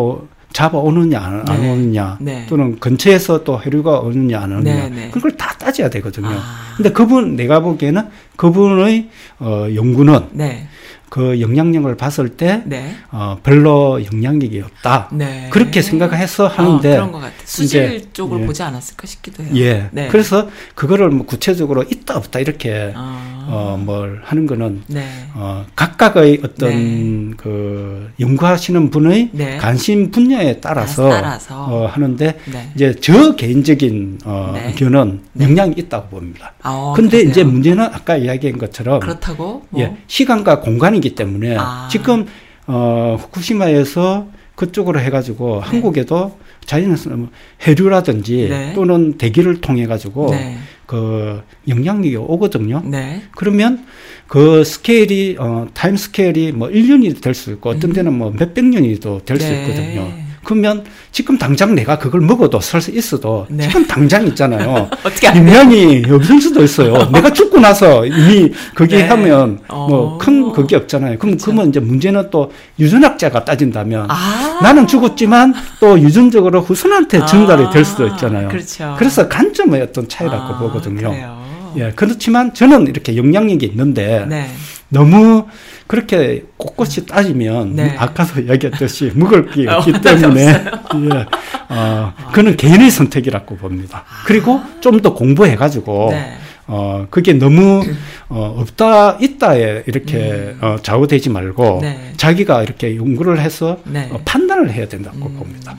잡아 오느냐 안, 안 네. 오느냐 네. 또는 근처에서 또 해류가 오느냐 안 오느냐. 그걸 다 따져야 되거든요. 아. 근데 그분 내가 보기에는 그분의 어 연구는 네. 그 영향력을 봤을 때 네. 어, 별로 영향력이 없다. 네. 그렇게 생각해서 어, 하는데 그런 것 같아. 수질 이제, 쪽을 예. 보지 않았을까 싶기도 해요. 예. 네. 그래서 그거를 뭐 구체적으로 있다 없다 이렇게 아. 어, 뭘 하는 거는 네. 어, 각각의 어떤 네. 그 연구하시는 분의 네. 관심 분야에 따라서, 따라서. 어, 하는데 네. 이제 저 개인적인 어, 네. 의견은 네. 영향이 있다고 봅니다. 아, 근데 그러세요? 이제 문제는 아까 이야기한 것처럼 그렇다고 뭐 예, 시간과 공간이기 때문에 아. 지금 어, 후쿠시마에서 그쪽으로 해가지고 한국에도 자연에서 뭐 해류라든지 네. 또는 대기를 통해 가지고 네. 그 영향력이 오거든요. 네. 그러면 그 스케일이 어 타임 스케일이 뭐 1년이 될 수 있고 어떤 데는 뭐 몇백 년이도 될수 음. 네. 있거든요. 그러면 지금 당장 내가 그걸 먹어도 살수 있어도 네. 지금 당장 있잖아요. 어떻게? 영향이 없을 수도 있어요. 내가 죽고 나서 이미 그게 네. 하면 어. 뭐큰 그게 없잖아요. 그럼 그렇죠. 그러면 이제 문제는 또 유전학자가 따진다면 아. 나는 죽었지만 또 유전적으로 후손한테 전달이 될 수도 아, 있잖아요. 그렇죠. 그래서 관점의 어떤 차이라고 아, 보거든요. 그래요. 예, 그렇지만 저는 이렇게 영향력이 있는데 네. 너무 그렇게 꼿꼿이 따지면 네. 아까도 이야기했듯이 먹을 게 어, 없기 때문에 예, 어, 그는 개인의 선택이라고 봅니다. 그리고 좀 더 공부해가지고 네. 어, 그게 너무, 어, 없다, 있다에 이렇게, 어, 좌우되지 말고, 음. 네. 자기가 이렇게 연구를 해서, 네. 어, 판단을 해야 된다고 음. 봅니다.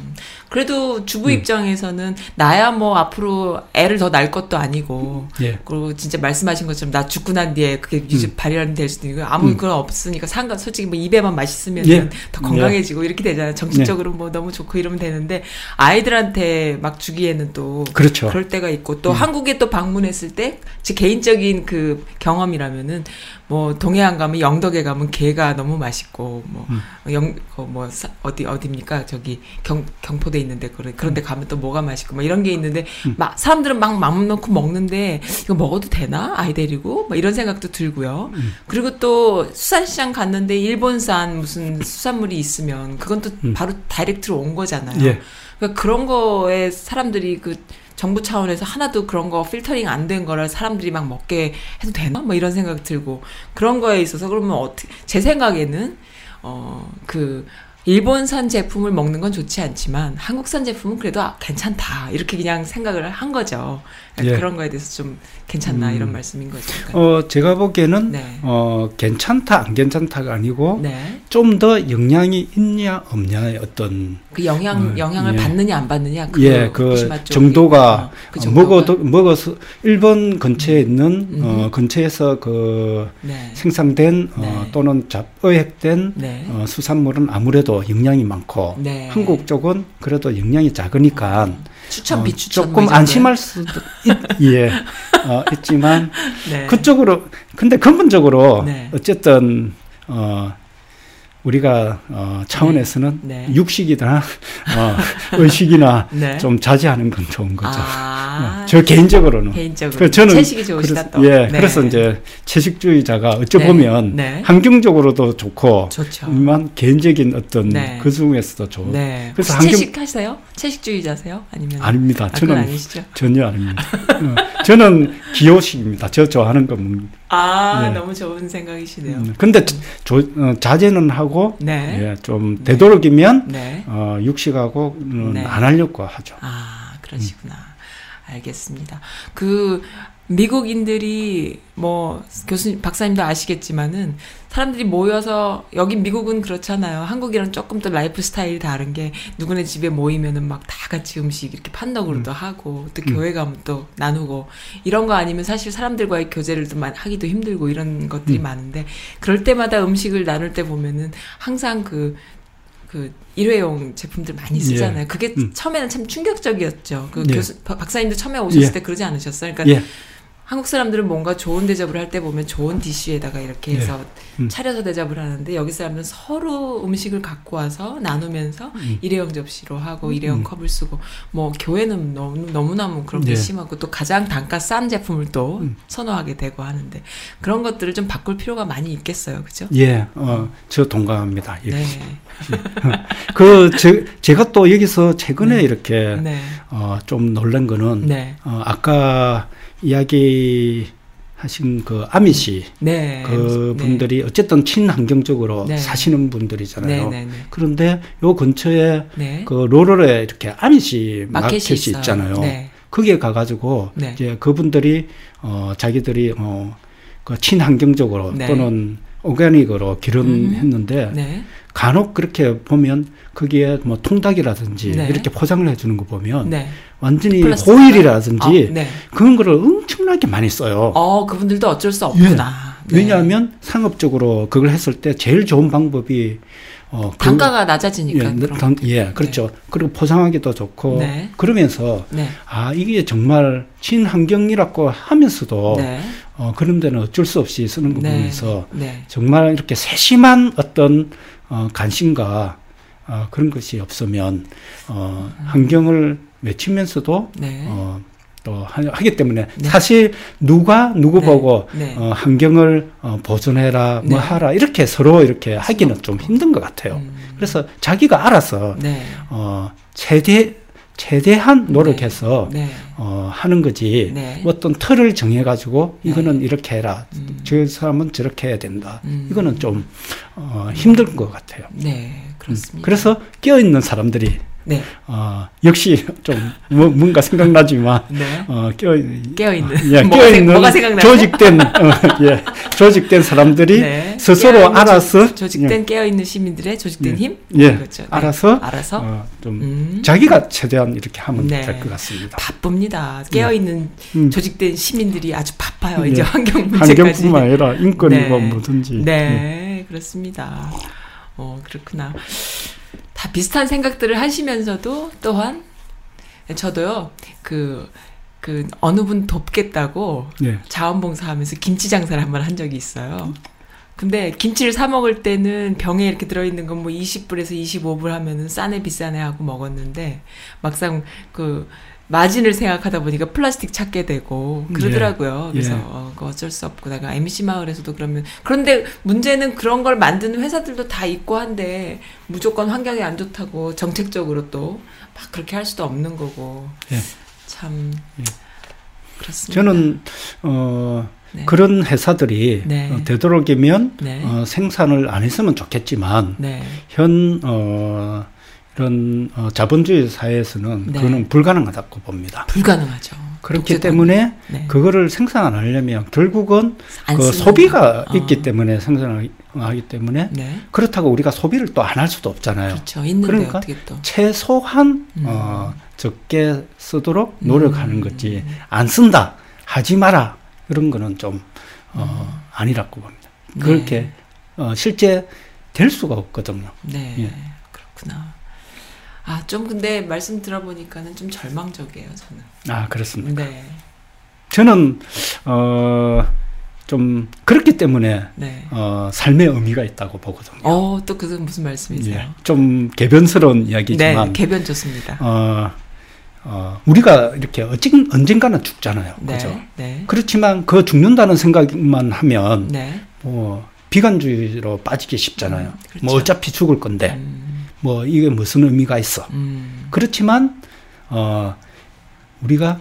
그래도 주부 음. 입장에서는 나야 뭐 앞으로 애를 더 낳을 것도 아니고 예. 그리고 진짜 말씀하신 것처럼 나 죽고 난 뒤에 그게 유지 발현이 될 수도 있고 아무 음. 그런 없으니까 상관 솔직히 뭐 입에만 맛있으면 예. 더 건강해지고 이렇게 되잖아요 정신적으로 뭐 너무 좋고 이러면 되는데 아이들한테 막 주기에는 또 그렇죠. 그럴 때가 있고 또 음. 한국에 또 방문했을 때 제 개인적인 그 경험이라면은 뭐 동해안 가면 영덕에 가면 게가 너무 맛있고 음. 뭐영뭐 어디 어디입니까 저기 경 경포대 있는데 그런 그런데 가면 또 뭐가 맛있고 뭐 이런 게 있는데 음. 막 사람들은 막 마음 놓고 먹는데 이거 먹어도 되나 아이 데리고 뭐 이런 생각도 들고요. 음. 그리고 또 수산시장 갔는데 일본산 무슨 수산물이 있으면 그건 또 음. 바로 다이렉트로 온 거잖아요. 예. 그러니까 그런 거에 사람들이 그 정부 차원에서 하나도 그런 거 필터링 안 된 거를 사람들이 막 먹게 해도 되나? 뭐 이런 생각 들고 그런 거에 있어서 그러면 어떻게 제 생각에는 어 그 일본산 제품을 먹는 건 좋지 않지만 한국산 제품은 그래도 아, 괜찮다 이렇게 그냥 생각을 한 거죠. 예. 그런 거에 대해서 좀 괜찮나 음. 이런 말씀인 거죠. 그러니까. 어, 제가 보기에는, 네. 어, 괜찮다, 안 괜찮다가 아니고, 네. 좀더 영향이 있냐, 없냐의 어떤, 그 영향 어, 영향을 예. 받느냐 안 받느냐 그 예, 그 후쿠시마 쪽이. 정도가, 어, 그. 먹어도, 먹어서, 일본 근처에 있는, 음. 어, 근처에서 그, 네. 생산된, 어, 네. 또는 잡어획된, 네. 어, 수산물은 아무래도 영양이 많고 네. 한국 쪽은 그래도 영양이 작으니까 추천 어, 비추천 조금 뭐이 정도요? 안심할 수도 있, 예, 어, 있지만 네. 그쪽으로 근데 근본적으로 네. 어쨌든 어, 우리가 어, 차원에서는 네. 육식이나 어, 의식이나 네. 좀 자제하는 건 좋은 거죠. 아, 어, 저 개인적으로는 개인적으로 그 저는 채식이 좋으시다 그래서, 또. 예, 네. 그래서 이제 채식주의자가 어찌 네. 보면 네. 환경적으로도 좋고 좋죠. 만 개인적인 어떤 네. 그 중에서도 좋은 네. 그래서 환경- 채식 하세요? 채식주의자세요? 아니면 아닙니다. 아, 저는 아니시죠? 전혀 아닙니다. 어, 저는 기호식입니다. 저 좋아하는 거 먹는. 아, 네. 너무 좋은 생각이시네요. 음, 근데 조, 어, 자제는 하고 네. 예, 좀 네. 되도록이면 네. 어, 육식하고 음, 네. 안 하려고 하죠. 아, 그러시구나. 알겠습니다. 그 미국인들이 뭐 교수님 박사님도 아시겠지만은 사람들이 모여서 여긴 미국은 그렇잖아요. 한국이랑 조금 더 라이프 스타일이 다른 게 누구네 집에 모이면은 막 다 같이 음식 이렇게 판덕으로도 하고 또 음. 교회 가면 또 나누고 이런 거 아니면 사실 사람들과의 교제를 좀 마- 하기도 힘들고 이런 것들이 음. 많은데 그럴 때마다 음식을 나눌 때 보면은 항상 그 그 일회용 제품들 많이 쓰잖아요. 그게 음. 처음에는 참 충격적이었죠. 그 예. 교수 박- 박사님도 처음에 오셨을 예. 때 그러지 않으셨어요? 그러니까 예, 한국 사람들은 뭔가 좋은 대접을 할 때 보면 좋은 디쉬에다가 이렇게 해서 음. 차려서 대접을 하는데 여기 사람들은 서로 음식을 갖고 와서 나누면서 음. 일회용 접시로 하고 일회용 음. 컵을 쓰고 뭐 교회는 너무 너무너무 그런 게 예. 심하고 또 가장 단가 싼 제품을 또 음. 선호하게 되고 하는데 그런 것들을 좀 바꿀 필요가 많이 있겠어요, 그죠? 예, 어, 저 동감합니다. 예. 네, 그 제, 제가 또 여기서 최근에 네. 이렇게 네, 어, 좀 놀란 거는 네, 어, 아까 이야기 하신 그 아미시 네. 그 분들이 어쨌든 친환경적으로 네. 사시는 분들이잖아요. 네, 네, 네. 그런데 요 근처에 네. 그 로럴에 이렇게 아미시 마켓이 마켓이, 있어요. 있잖아요. 네. 거기에 가가지고 네. 이제 그분들이 어 자기들이 어그 친환경적으로 네. 또는 오가닉으로 결혼했는데 네. 간혹 그렇게 보면 거기에 뭐 통닭이라든지 네. 이렇게 포장을 해주는 거 보면 네. 완전히. 호일이라든지 아, 네. 그런 거를 엄청나게 많이 써요. 어, 그분들도 어쩔 수 없구나. 네. 왜냐하면 상업적으로 그걸 했을 때 제일 좋은 방법이 어, 그- 단가가 낮아지니까. 예, 단-. 예, 그렇죠. 그리고 포장하기도 좋고 네. 그러면서 네. 아 이게 정말 친환경이라고 하면서도 네. 어, 그런 데는 어쩔 수 없이 쓰는 거 네. 보면서 네. 정말 이렇게 세심한 어떤 어, 관심과 어, 그런 것이 없으면 어, 환경을 외치면서도 네. 어, 또 하- 하기 때문에 네. 사실 누가 누구 네. 보고 네. 어, 환경을 어, 보존해라 뭐 네. 하라 이렇게 서로 이렇게 하기는 좀 힘든 것 같아요. 음. 그래서 자기가 알아서 네. 어, 최대 최대한 노력해서 네. 어, 하는 거지. 네. 어떤 틀을 정해가지고 네. 이거는 이렇게 해라. 음. 저 사람은 저렇게 해야 된다. 음. 이거는 좀 어, 힘들 것 같아요. 네, 음, 그렇습니다. 그래서 끼어 있는 사람들이 네, 어, 역시 좀 뭐, 뭔가 생각나지만 네. 어, 끼어 깨어 있는 예, 뭐가, 끼어 생- 있는? 조직된 어, 예, 조직된 사람들이 네. 스스로 알아서 조- 조직된 깨어 있는 시민들의 조직된 예. 힘, 예, 그렇죠. 네. 알아서 알아서 어, 좀 음. 자기가 최대한 이렇게 하면 네. 될것 같습니다. 바쁩니다. 깨어 있는 음. 조직된 시민들이 아주 바빠요. 예. 이제 환경 문제까지. 환경뿐만 아니라 인권이고 네. 뭐든지. 음. 네, 그렇습니다. 어, 그렇구나. 다 비슷한 생각들을 하시면서도 또한 저도요, 그, 그, 어느 분 돕겠다고 예. 자원봉사하면서 김치 장사를 한 번 한 적이 있어요. 근데 김치를 사 먹을 때는 병에 이렇게 들어 있는 건 뭐 20불에서 25불 하면은 싸네 비싸네 하고 먹었는데 막상 그 마진을 생각하다 보니까 플라스틱 찾게 되고 그러더라고요. 예. 그래서 예. 어, 그거 어쩔 수 없고 내가 MC 마을에서도 그러면 그런데 문제는 그런 걸 만드는 회사들도 다 있고 한데 무조건 환경이 안 좋다고 정책적으로 또 막 그렇게 할 수도 없는 거고 예. 참 예. 그렇습니다. 저는 어, 네. 그런 회사들이 네. 어, 되도록이면 네. 어, 생산을 안 했으면 좋겠지만 네. 현 어, 이런 어, 자본주의 사회에서는 네. 그거는 불가능하다고 봅니다. 불가능하죠. 그렇기. 때문에 네. 그거를 생산 안 하려면 결국은 안그 소비가 거. 있기 어. 때문에 생산을 하기 때문에 네. 그렇다고 우리가 소비를 또 안 할 수도 없잖아요. 그렇죠. 그러니까. 최소한 음. 어, 적게 쓰도록 노력하는 음. 거지 안 쓴다 하지 마라 이런 거는 좀 어, 아니라고 봅니다. 네. 그렇게 어, 실제 될 수가 없거든요. 네. 예. 그렇구나. 아, 좀 근데 말씀 들어보니까는 좀 절망적이에요, 저는. 아 그렇습니다. 네. 저는 어, 좀 그렇기 때문에 네. 어, 삶의 의미가 있다고 보거든요. 어, 또 그건 무슨 말씀이세요? 예, 좀 개변스러운 네, 이야기지만 개변 좋습니다. 어, 어, 우리가 이렇게 어찌, 언젠가는 죽잖아요. 네. 그죠? 네. 그렇지만 그 죽는다는 생각만 하면 네. 뭐 비관주의로 빠지기 쉽잖아요. 음, 그렇죠. 뭐 어차피 죽을 건데 음, 뭐 이게 무슨 의미가 있어. 음, 그렇지만 어 우리가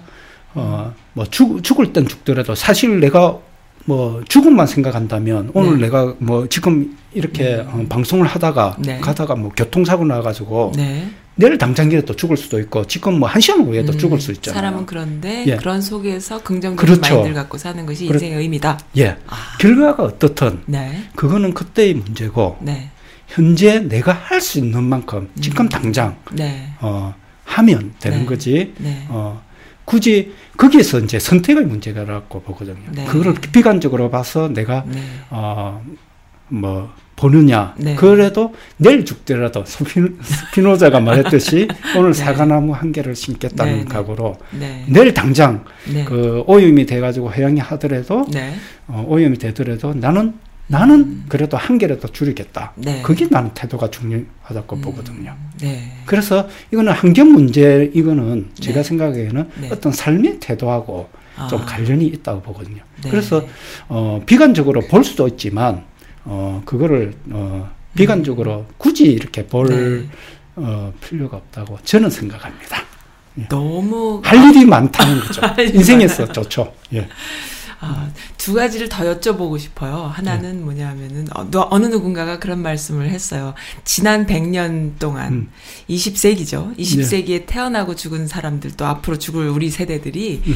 어뭐 죽을 땐 죽더라도 사실 내가 뭐 죽음만 생각한다면 오늘 네. 내가 뭐 지금 이렇게 어, 방송을 하다가 네. 가다가 뭐 교통사고 나가지고 네. 내일 당장이라도 죽을 수도 있고 지금 뭐 한 시간 후에도 음, 죽을 수 있잖아요. 사람은 그런데 예. 그런 속에서 긍정적인 그렇죠. 마인드를 갖고 사는 것이 그렇- 인생의 의미다. 예. 아, 결과가 어떻든 네. 그거는 그때의 문제고 네. 현재 내가 할 수 있는 만큼 지금 음. 당장 네. 어 하면 되는 네. 거지. 네. 어 굳이 거기에서 이제 선택의 문제라고 보거든요. 네. 그거를 비관적으로 봐서 내가 네. 어뭐 보느냐. 네. 그래도 내일 죽더라도 스피- 스피노자가 말했듯이 오늘 네. 사과나무 한 개를 심겠다는. 각오로 네. 내일 당장 네. 그 오염이 돼가지고 해양이 하더라도 네. 어, 오염이 되더라도 나는 나는 음. 그래도 한 개라도 줄이겠다. 네. 그게 나는 태도가 중요하다고 음, 보거든요. 네. 그래서 이거는 환경 문제 이거는 제가 네. 생각에는 네. 어떤 삶의 태도하고 좀 아, 관련이 있다고 보거든요. 네. 그래서 어, 비관적으로 볼 수도 있지만 어, 그거를 어, 비관적으로 굳이 이렇게 볼 네. 어, 필요가 없다고 저는 생각합니다. 너무 할 일이 많다는 거죠. 인생에서 좋죠. 예. 아, 두 가지를 더 여쭤보고 싶어요. 하나는 네. 뭐냐면은 어, 너- 어느 누군가가 그런 말씀을 했어요. 지난 100년 동안 음. 20세기죠. 20세기에 태어나고 죽은 사람들 또 앞으로 죽을 우리 세대들이 음.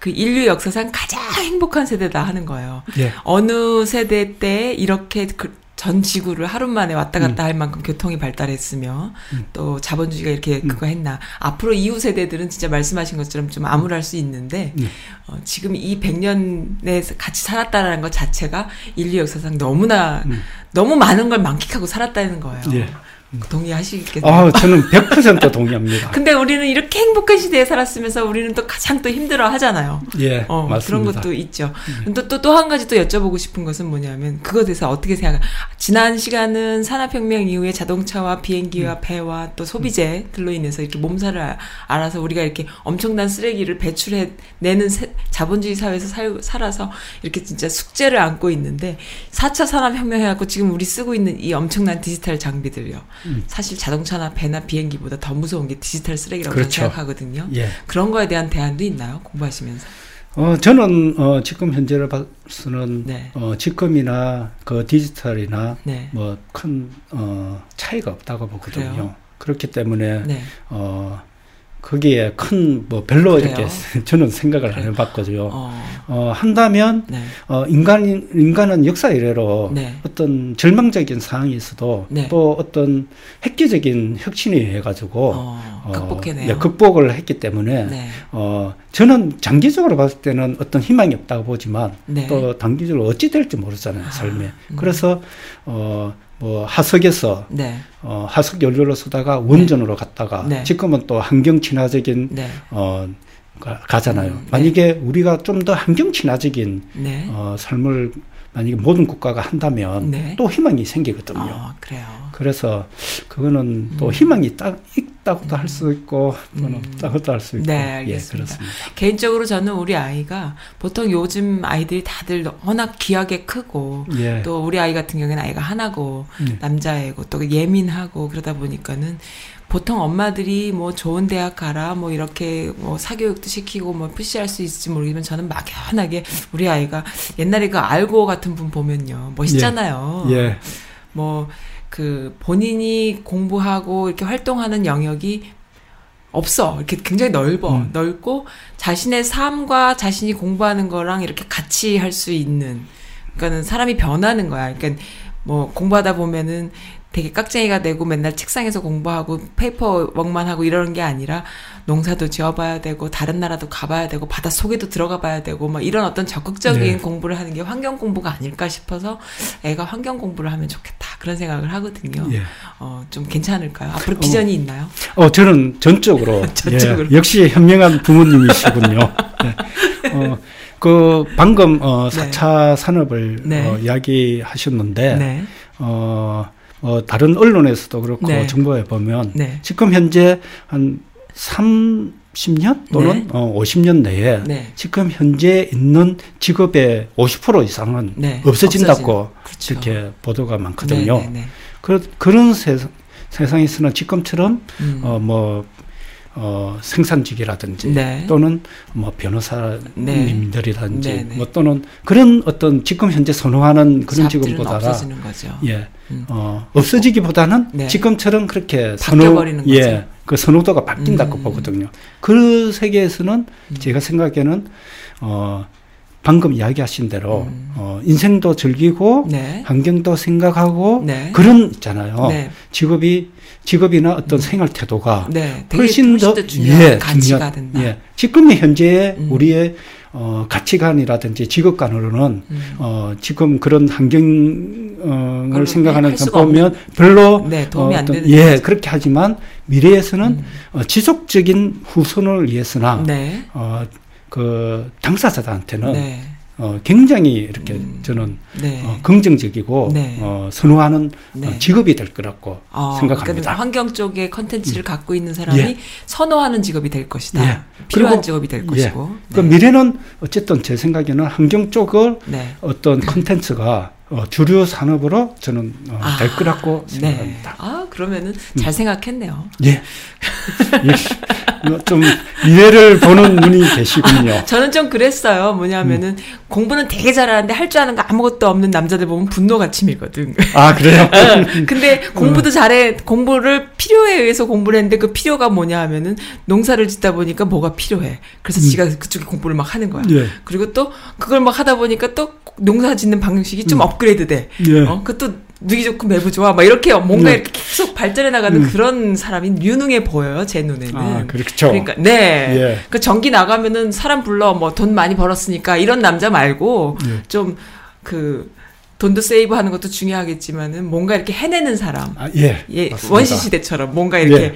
그 인류 역사상 가장 행복한 세대다 하는 거예요. 예. 어느 세대 때 이렇게 그 전 지구를 하루 만에 왔다 갔다 할 만큼 교통이 발달했으며 음. 또 자본주의가 이렇게 음. 그거 했나 앞으로 이후 세대들은 진짜 말씀하신 것처럼 좀 암울할 수 있는데 음. 어, 지금 이 100년에 같이 살았다라는 것 자체가 인류 역사상 너무나 음. 너무 많은 걸 만끽하고 살았다는 거예요. 예. 동의하시겠네요. 아, 저는 100% 동의합니다. 근데 우리는 이렇게 행복한 시대에 살았으면서 우리는 또 가장 또 힘들어 하잖아요. 예, 어, 맞습니다. 예. 그런 것도 있죠. 또, 또, 또 한 가지 또 여쭤보고 싶은 것은 뭐냐면, 그거에 대해서 어떻게 생각해? 지난 시간은 산업혁명 이후에 자동차와 음. 비행기와 배와 또 소비재들로 인해서 이렇게 몸살을 아- 알아서 우리가 이렇게 엄청난 쓰레기를 배출해 내는 세- 자본주의 사회에서 살, 살아서 이렇게 진짜 숙제를 안고 있는데, 4차 산업혁명 해갖고 지금 우리 쓰고 있는 이 엄청난 디지털 장비들요. 사실 자동차나 배나 비행기보다 더 무서운 게 디지털 쓰레기라고 그렇죠. 생각하거든요. 예. 그런 거에 대한 대안도 있나요? 공부하시면서. 어, 저는 어, 지금 현재를 봐서는 네. 어, 직검이나 그 디지털이나 네. 뭐큰 어, 차이가 없다고 보거든요. 그래요? 그렇기 때문에 네. 어, 거기에 큰 뭐 별로 그래요? 이렇게 저는 생각을 안 그래요? 해봤거든요. 어. 어, 한다면 네. 어, 인간 인간은 역사 이래로 네. 어떤 절망적인 상황이 있어도 네. 또 어떤 획기적인 혁신이 해가지고 어, 극복해내요. 예, 극복을 했기 때문에 네. 어, 저는 장기적으로 봤을 때는 어떤 희망이 없다고 보지만 네. 또 단기적으로 어찌 될지 모르잖아요, 아, 삶에. 음. 그래서 어, 뭐 하석에서 네. 어, 하석 연료로 쓰다가 원전으로 갔다가 네. 지금은 또 환경 친화적인 네. 어, 가, 가잖아요. 음, 네. 만약에 우리가 좀 더 환경 친화적인 네. 어, 삶을 만약에 모든 국가가 한다면 네. 또 희망이 생기거든요. 어, 그래요. 그래서 그거는 또 음. 희망이 딱 있다고도 할 수 있고 또는 음. 없다고도 할 수 있고 네, 예, 알겠습니다. 그렇습니다. 개인적으로 저는 우리 아이가 보통 요즘 아이들이 다들 워낙 귀하게 크고 예. 또 우리 아이 같은 경우에는 아이가 하나고 네. 남자애고 또 예민하고 그러다 보니까는 보통 엄마들이 뭐 좋은 대학 가라 뭐 이렇게 뭐 사교육도 시키고 뭐 푸시할 수 있을지 모르겠지만 저는 막연하게 우리 아이가 옛날에 그 앨 고어 같은 분 보면요 멋있잖아요. 예. 뭐 그 본인이 공부하고 이렇게 활동하는 영역이 없어. 이렇게 굉장히 넓어. 음. 넓고 자신의 삶과 자신이 공부하는 거랑 이렇게 같이 할 수 있는. 그러니까는 사람이 변하는 거야. 그러니까 뭐 공부하다 보면은 되게 깍쟁이가 되고 맨날 책상에서 공부하고 paperwork만 하고 이러는 게 아니라 농사도 지어봐야 되고 다른 나라도 가봐야 되고 바다 속에도 들어가 봐야 되고 막 이런 어떤 적극적인 네. 공부를 하는 게 환경 공부가 아닐까 싶어서 애가 환경 공부를 하면 좋겠다 그런 생각을 하거든요. 예. 어, 좀 괜찮을까요? 앞으로 비전이 있나요? 어, 저는 전적으로, 전적으로. 예, 역시 현명한 부모님이시군요. 네. 어, 그 방금 어, 네. 4차 산업을 네. 어, 이야기하셨는데 네. 어, 어, 다른 언론에서도 그렇고 네. 정보에 보면 네. 지금 현재 한 30년 또는 네. 어, 50년 내에 네. 지금 현재 있는 직업의 50% 이상은 네. 없어진다고 그렇죠. 이렇게 보도가 많거든요. 그, 그런 세상, 세상에서는 지금처럼 음. 어, 뭐, 어, 생산직이라든지 네. 또는 뭐 변호사님들이라든지 네, 네. 뭐 또는 그런 어떤 지금 현재 선호하는 그런 잡들은 직업보다는 없어지는 거죠. 예, 음. 어, 없어지기보다는 네. 지금처럼 그렇게 거죠. 예, 그 선호도가 바뀐다고 음. 보거든요. 그 세계에서는 음. 제가 생각에는 어, 방금 이야기하신 대로 음. 어, 인생도 즐기고 네. 환경도 생각하고 네. 그런 있잖아요. 네. 직업이 직업이나 어떤 생활 태도가 네. 훨씬 더 중요한 예, 가치가 된다. 예. 지금의 현재의 음. 우리의 어, 가치관이라든지 직업관으로는 음. 어, 지금 그런 환경을 그걸 생각하는 수가 보면 별로 네, 도움이 어, 안 되는 예 거죠. 그렇게 하지만 미래에서는 음. 어, 지속적인 후손을 위해서나 네. 어, 그 당사자들한테는 네. 어, 굉장히 이렇게 음. 저는 네. 어, 긍정적이고 네. 어, 선호하는 네. 어, 직업이 될 거라고 어, 생각합니다. 그러니까 환경 쪽의 컨텐츠를 갖고 있는 사람이 예. 선호하는 직업이 될 것이다. 예. 필요한 그리고- 직업이 될 예. 것이고. 그 네. 미래는 어쨌든 제 생각에는 환경 쪽을 네. 어떤 컨텐츠가 어, 주류 산업으로 저는 어, 아, 될 거라고 네. 생각합니다. 음. 아, 그러면은 잘 생각했네요. 예. 어, 좀 미래를 보는 분이 계시군요. 저는 좀 그랬어요. 뭐냐면은 음. 공부는 되게 잘하는데 할 줄 아는 거 아무것도 없는 남자들 보면 분노가 치밀거든. 아 그래요? 응. 근데 공부도 잘해 공부를 필요에 의해서 공부를 했는데 그 필요가 뭐냐 하면은 농사를 짓다 보니까 뭐가 필요해. 그래서 지가 그쪽에 공부를 막 하는 거야. 음. 예. 그리고 또 그걸 막 하다 보니까 또 농사 짓는 방식이 좀 업그레이드 돼. 예. 어, 그것도 누기 좋고 매부 좋아. 막 이렇게 뭔가 네. 이렇게 계속 발전해 나가는 음. 그런 사람이 유능해 보여요. 제 눈에는. 아 그렇죠. 그러니까 네. 예. 그 전기 나가면은 사람 불러 뭐 돈 많이 벌었으니까 이런 남자 말고 예. 좀그 돈도 세이브 하는 것도 중요하겠지만은 뭔가 이렇게 해내는 사람. 아, 예. 예. 원시 시대처럼 뭔가 이렇게 예.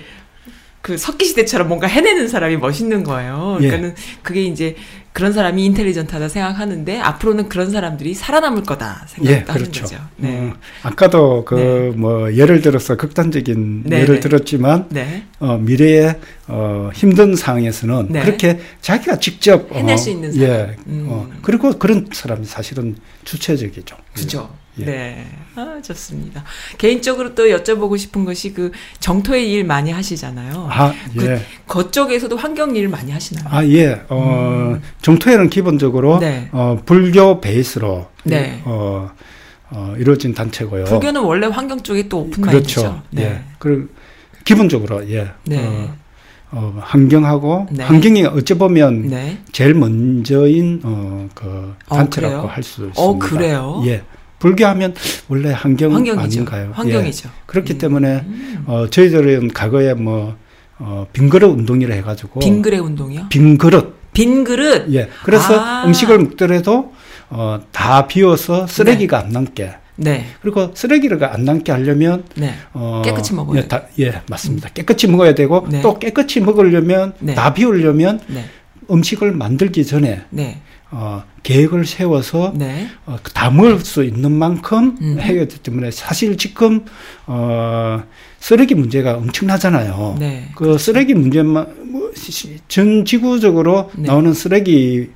그 석기 시대처럼 뭔가 해내는 사람이 멋있는 거예요. 예. 그러니까는 그게 이제 그런 사람이 인텔리전트하다 생각하는데 앞으로는 그런 사람들이 살아남을 거다 예, 생각하는 그렇죠. 거죠. 네. 음, 아까도 그 네. 뭐 예를 들어서 극단적인 네, 예를 네. 들었지만 네. 어, 미래의 어, 힘든 상황에서는 네. 그렇게 자기가 직접 해낼 어, 수 있는 사람. 예, 음. 어, 그리고 그런 사람이 사실은 주체적이죠. 그죠. 예. 네. 아, 좋습니다. 개인적으로 또 여쭤보고 싶은 것이 그 정토의 일 많이 하시잖아요. 아, 그 예. 그쪽에서 환경 일을 많이 하시나요? 아, 예. 어, 정토회는 기본적으로 음. 네. 어, 불교 베이스로 네. 어, 어, 이루어진 단체고요. 불교는 원래 환경 쪽에 또 오픈 그렇죠. 마인드죠. 네. 예. 그 기본적으로 예. 네. 어, 어, 환경하고 네. 환경이 어찌 보면 네. 제일 먼저인 어, 그 어, 단체라고 그래요? 할수 있습니다. 어, 그래요? 예. 불교하면 원래 환경 환경이죠. 아닌가요? 환경이죠. 예. 그렇기 음. 때문에 음. 어, 저희들은 과거에 뭐 어, 빈그릇 운동이라 해가지고 빈 그릇 운동이요? 빈그릇 빈 그릇. 예. 그래서 아. 음식을 먹더라도 어, 다 비워서 쓰레기가 안 남게 네. 그리고 쓰레기가 안 남게 하려면 네. 어, 깨끗이 먹어야 예, 다, 예, 맞습니다. 깨끗이 먹어야 되고 네. 또 깨끗이 먹으려면 네. 다 비우려면 네. 음식을 만들기 전에 네. 어, 계획을 세워서 네. 어, 다 먹을 수 있는 만큼 음. 해야 되기 때문에 사실 지금 어, 쓰레기 문제가 엄청나잖아요. 네. 그 쓰레기 문제만 뭐, 전 지구적으로 네. 나오는 쓰레기에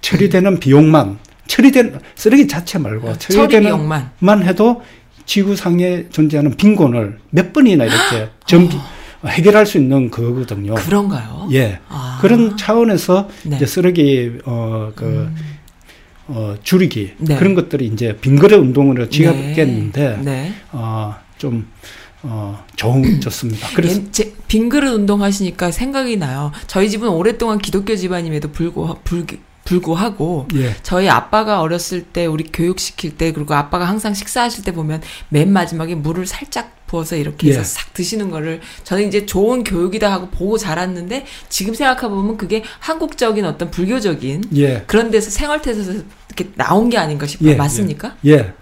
처리되는 비용만 처리된 쓰레기 자체 말고 처리 처리되는 비용만. 만 해도 지구상에 존재하는 빈곤을 몇 번이나 이렇게 전 해결할 수 있는 거거든요. 어. 그런가요? 예. 아. 그런 차원에서 네. 이제 쓰레기 어그 음. 어, 줄이기 네. 그런 것들이 이제 빈거래 운동으로 지었겠는데 네. 어 좀 어, 좋은 좋습니다. 그래서 예, 제, 빈그릇 운동 하시니까 생각이 나요. 저희 집은 오랫동안 기독교 집안임에도 불구, 불, 불구하고 예. 저희 아빠가 어렸을 때 우리 교육시킬 때 그리고 아빠가 항상 식사하실 때 보면 맨 마지막에 물을 살짝 부어서 이렇게 해서 예. 싹 드시는 거를 저는 이제 좋은 교육이다 하고 보고 자랐는데 지금 생각해 보면 그게 한국적인 어떤 불교적인 예. 그런 데서 생활태에서 이렇게 나온 게 아닌가 싶어요. 예, 맞습니까? 예.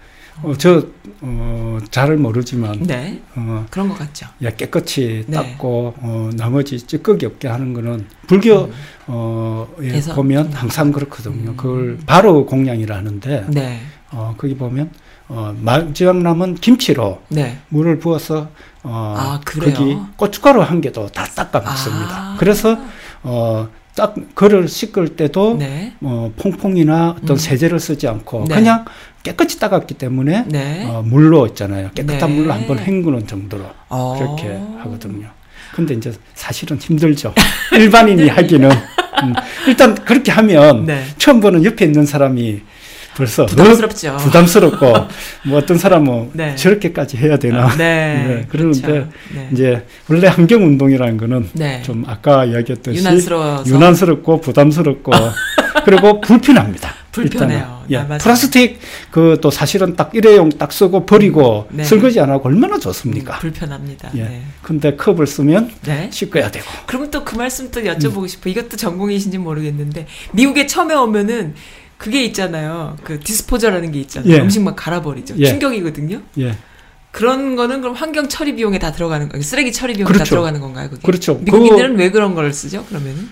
어, 저, 어, 잘을 모르지만, 네. 어, 그런 것 같죠. 야, 깨끗이 네. 닦고, 어, 나머지 찌꺼기 없게 하는 거는 불교, 음. 어, 에 그래서? 보면 항상 그렇거든요. 음. 그걸 바로 공양이라 하는데, 네. 어, 거기 보면, 어, 마지막 남은 김치로 네. 물을 부어서, 어, 아? 거기 고춧가루 한 개도 다 닦아 먹습니다. 아. 그래서, 어, 딱, 그를 씻을 때도, 네. 어, 퐁퐁이나 어떤 음. 세제를 쓰지 않고, 네. 그냥 깨끗이 닦았기 때문에, 네. 어, 물로 있잖아요. 깨끗한 네. 물로 한번 헹구는 정도로 어. 그렇게 하거든요. 근데 이제 사실은 힘들죠. 일반인이 하기는. 음, 일단 그렇게 하면 네. 처음 보는 옆에 있는 사람이 벌써 부담스럽죠. 어, 부담스럽고 뭐 어떤 사람은 네. 저렇게까지 해야 되나. 네. 네, 그러는데 그렇죠. 네. 이제 원래 환경 운동이라는 거는 네. 좀 아까 이야기했듯이 유난스러워서 유난스럽고 부담스럽고 그리고 불편합니다. 불편해요. 예, 네. 플라스틱 그 또 사실은 딱 일회용 딱 쓰고 버리고 네. 설거지 안 하고 얼마나 음, 좋습니까? 불편합니다. 예. 네. 근데 컵을 쓰면 네. 씻어야 되고. 그럼 또 그 말씀 또 여쭤보고 싶어. 이것도 전공이신지 모르겠는데 미국에 처음에 오면은 그게 있잖아요. 그 디스포저라는 게 있잖아요. 예. 음식 막 갈아버리죠. 예. 충격이거든요. 예. 그런 거는 그럼 환경 처리 비용에 다 들어가는 거예요. 쓰레기 처리 비용에 다 그렇죠. 들어가는 건가요? 그게? 그렇죠. 미국인들은 왜 그런 걸 쓰죠? 그러면은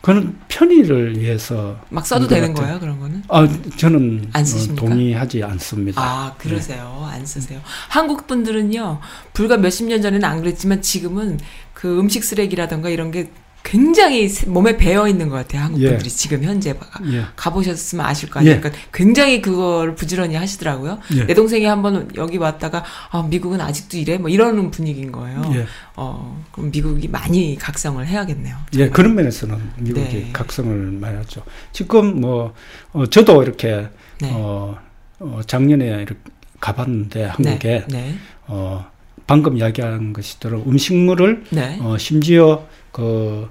그는 편의를 위해서 막 써도 되는. 거예요? 그런 거는? 아, 저는 안 어, 쓰십니까? 동의하지 않습니다. 아, 그러세요. 안 쓰세요. 한국 분들은요, 불과 몇십 년 전에는 안 그랬지만 지금은 그 음식 쓰레기라던가 이런 게 굉장히 몸에 배어 있는 것 같아요. 한국 예. 분들이 지금 현재 가- 예. 가보셨으면 아실 거 아니에요. 예. 그러니까 굉장히 그걸 부지런히 하시더라고요. 예. 내 동생이 한번 여기 왔다가 아, 미국은 아직도 이래? 뭐 이러는 분위기인 거예요. 예. 어, 그럼 미국이 많이 각성을 해야겠네요. 예, 정말. 그런 면에서는 미국이 네. 각성을 많이 하죠. 지금 뭐, 어, 저도 이렇게, 네. 어, 어, 작년에 이렇게 가봤는데, 한국에, 네. 네. 어, 방금 이야기한 것이대로 음식물을, 네. 어, 심지어 그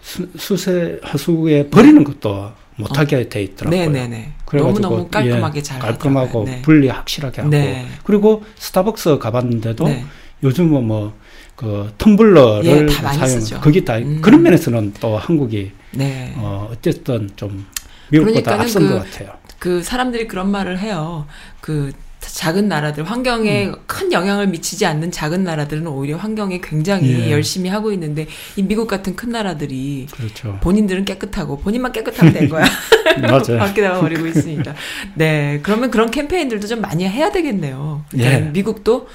수, 수세 하수구에 버리는 것도 못하게 돼 있더라고요. 네, 네, 네. 그래가지고, 너무너무 깔끔하게 예, 잘 깔끔하고. 네. 분리 확실하게 하고 네. 그리고 스타벅스 가봤는데도 네. 요즘은 뭐 그 텀블러를 예, 사용. 거기 다 음. 그런 면에서는 또 한국이 네. 어 어쨌든 좀 미국보다 앞선 그- 것 같아요. 그 사람들이 그런 말을 해요. 그 작은 나라들 환경에 음. 큰 영향을 미치지 않는 작은 나라들은 오히려 환경에 굉장히 예. 열심히 하고 있는데 이 미국 같은 큰 나라들이 그렇죠. 본인들은 깨끗하고 본인만 깨끗하면 된 거야. 맞아요. 밖에 나가 버리고 있으니까. 네, 그러면 그런 캠페인들도 좀 많이 해야 되겠네요. 그러니까 예. 미국도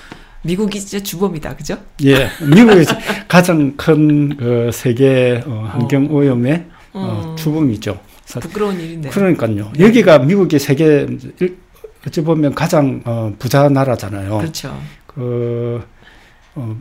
미국이 진짜 주범이다, 그죠? 예, 미국이 가장 큰 그 세계 어, 환경 오염의 어, 음. 주범이죠. 사- 부끄러운 일인데. 그러니까요. 네. 여기가 미국이 세계 일, 어찌 보면 가장 어, 부자 나라잖아요. 그렇죠. 그 어,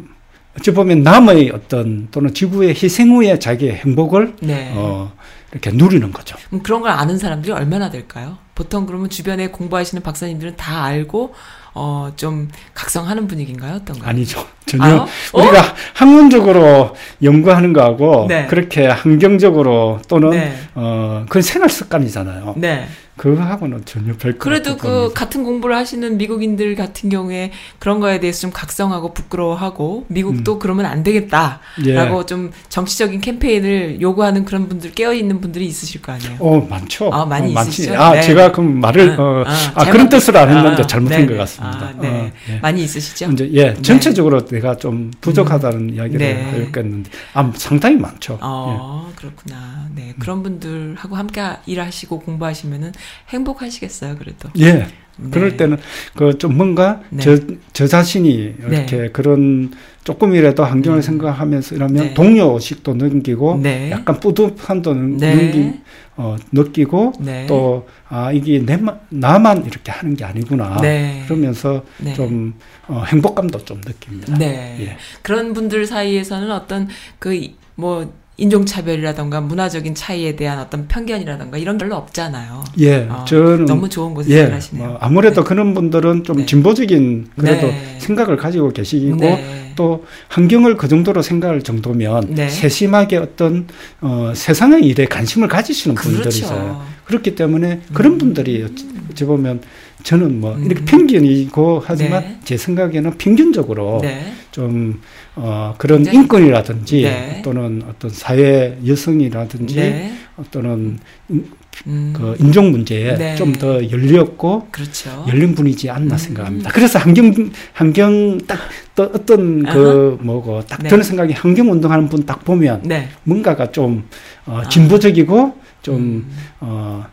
어찌 보면 남의 어떤 또는 지구의 희생 후에 자기의 행복을 네. 어, 이렇게 누리는 거죠. 그럼 그런 걸 아는 사람들이 얼마나 될까요? 보통 그러면 주변에 공부하시는 박사님들은 다 알고 어 좀 각성하는 분위기인가요? 어떤가요? 아니죠. 전혀 아요? 어? 우리가 학문적으로 연구하는 거하고 네. 그렇게 환경적으로 또는 네. 어 그건 생활 습관이잖아요. 네. 그거하고는 전혀 별 그래도 그 같은 공부를 하시는 미국인들 같은 경우에 그런 거에 대해서 좀 각성하고 부끄러워하고 미국도 그러면 안 되겠다라고 음. 예. 좀 정치적인 캠페인을 요구하는 그런 분들 깨어 있는 분들이 있으실 거 아니에요. 어 많죠. 아, 많이 어. 있으시죠? 아 네. 제가 그럼 말을 아, 어, 아, 아, 잘못- 그런 뜻을 안 했는데 아, 잘못한 네네. 것 같습니다. 아, 네. 어, 예. 많이 있으시죠? 이제 예 네. 전체적으로 내가 좀 부족하다는 이야기를 네. 하였겠는데 아 상당히 많죠. 어, 그렇구나. 네. 그런 분들하고 함께 일하시고 공부하시면은 행복하시겠어요, 그래도. 예. 예. 네. 그럴 때는 그 좀 뭔가 네. 저, 저 자신이 이렇게 그런 조금이라도 환경을 음. 생각하면서 이러면 네. 동료 의식도 느끼고 네. 약간 뿌듯함도 느- 네. 느끼, 어, 느끼고 네. 또아 이게 내 나만 이렇게 하는 게 아니구나 네. 그러면서 네. 좀 어, 행복감도 좀 느낍니다. 네. 예. 그런 분들 사이에서는 어떤 그뭐 인종차별이라던가 문화적인 차이에 대한 어떤 편견이라던가 이런 게 별로 없잖아요. 예, 어, 저는 너무 좋은 곳에서 예, 일하시네요. 뭐 아무래도 그런 분들은 좀 네. 진보적인 그래도 네. 생각을 가지고 계시고 네. 또 환경을 그 정도로 생각할 정도면 네. 세심하게 어떤 어, 세상의 일에 관심을 가지시는 분들이세요. 그렇죠. 그렇기 때문에 그런 분들이 어찌, 어찌 보면 저는 뭐 음. 이렇게 편견이고 하지만 네. 제 생각에는 평균적으로 네. 좀 어, 그런 굉장히- 인권이라든지 네. 또는 어떤 사회 여성이라든지 네. 또는 음. 그 인종 문제에 네. 좀더 열렸고 그렇죠. 열린 분이지 않나 음. 생각합니다. 그래서 환경 환경 딱 또 어떤 그 뭐고 딱 네. 드는 생각이 환경 운동하는 분 딱 보면 네. 뭔가가 좀 어, 아. 진보적이고 좀 음. 어,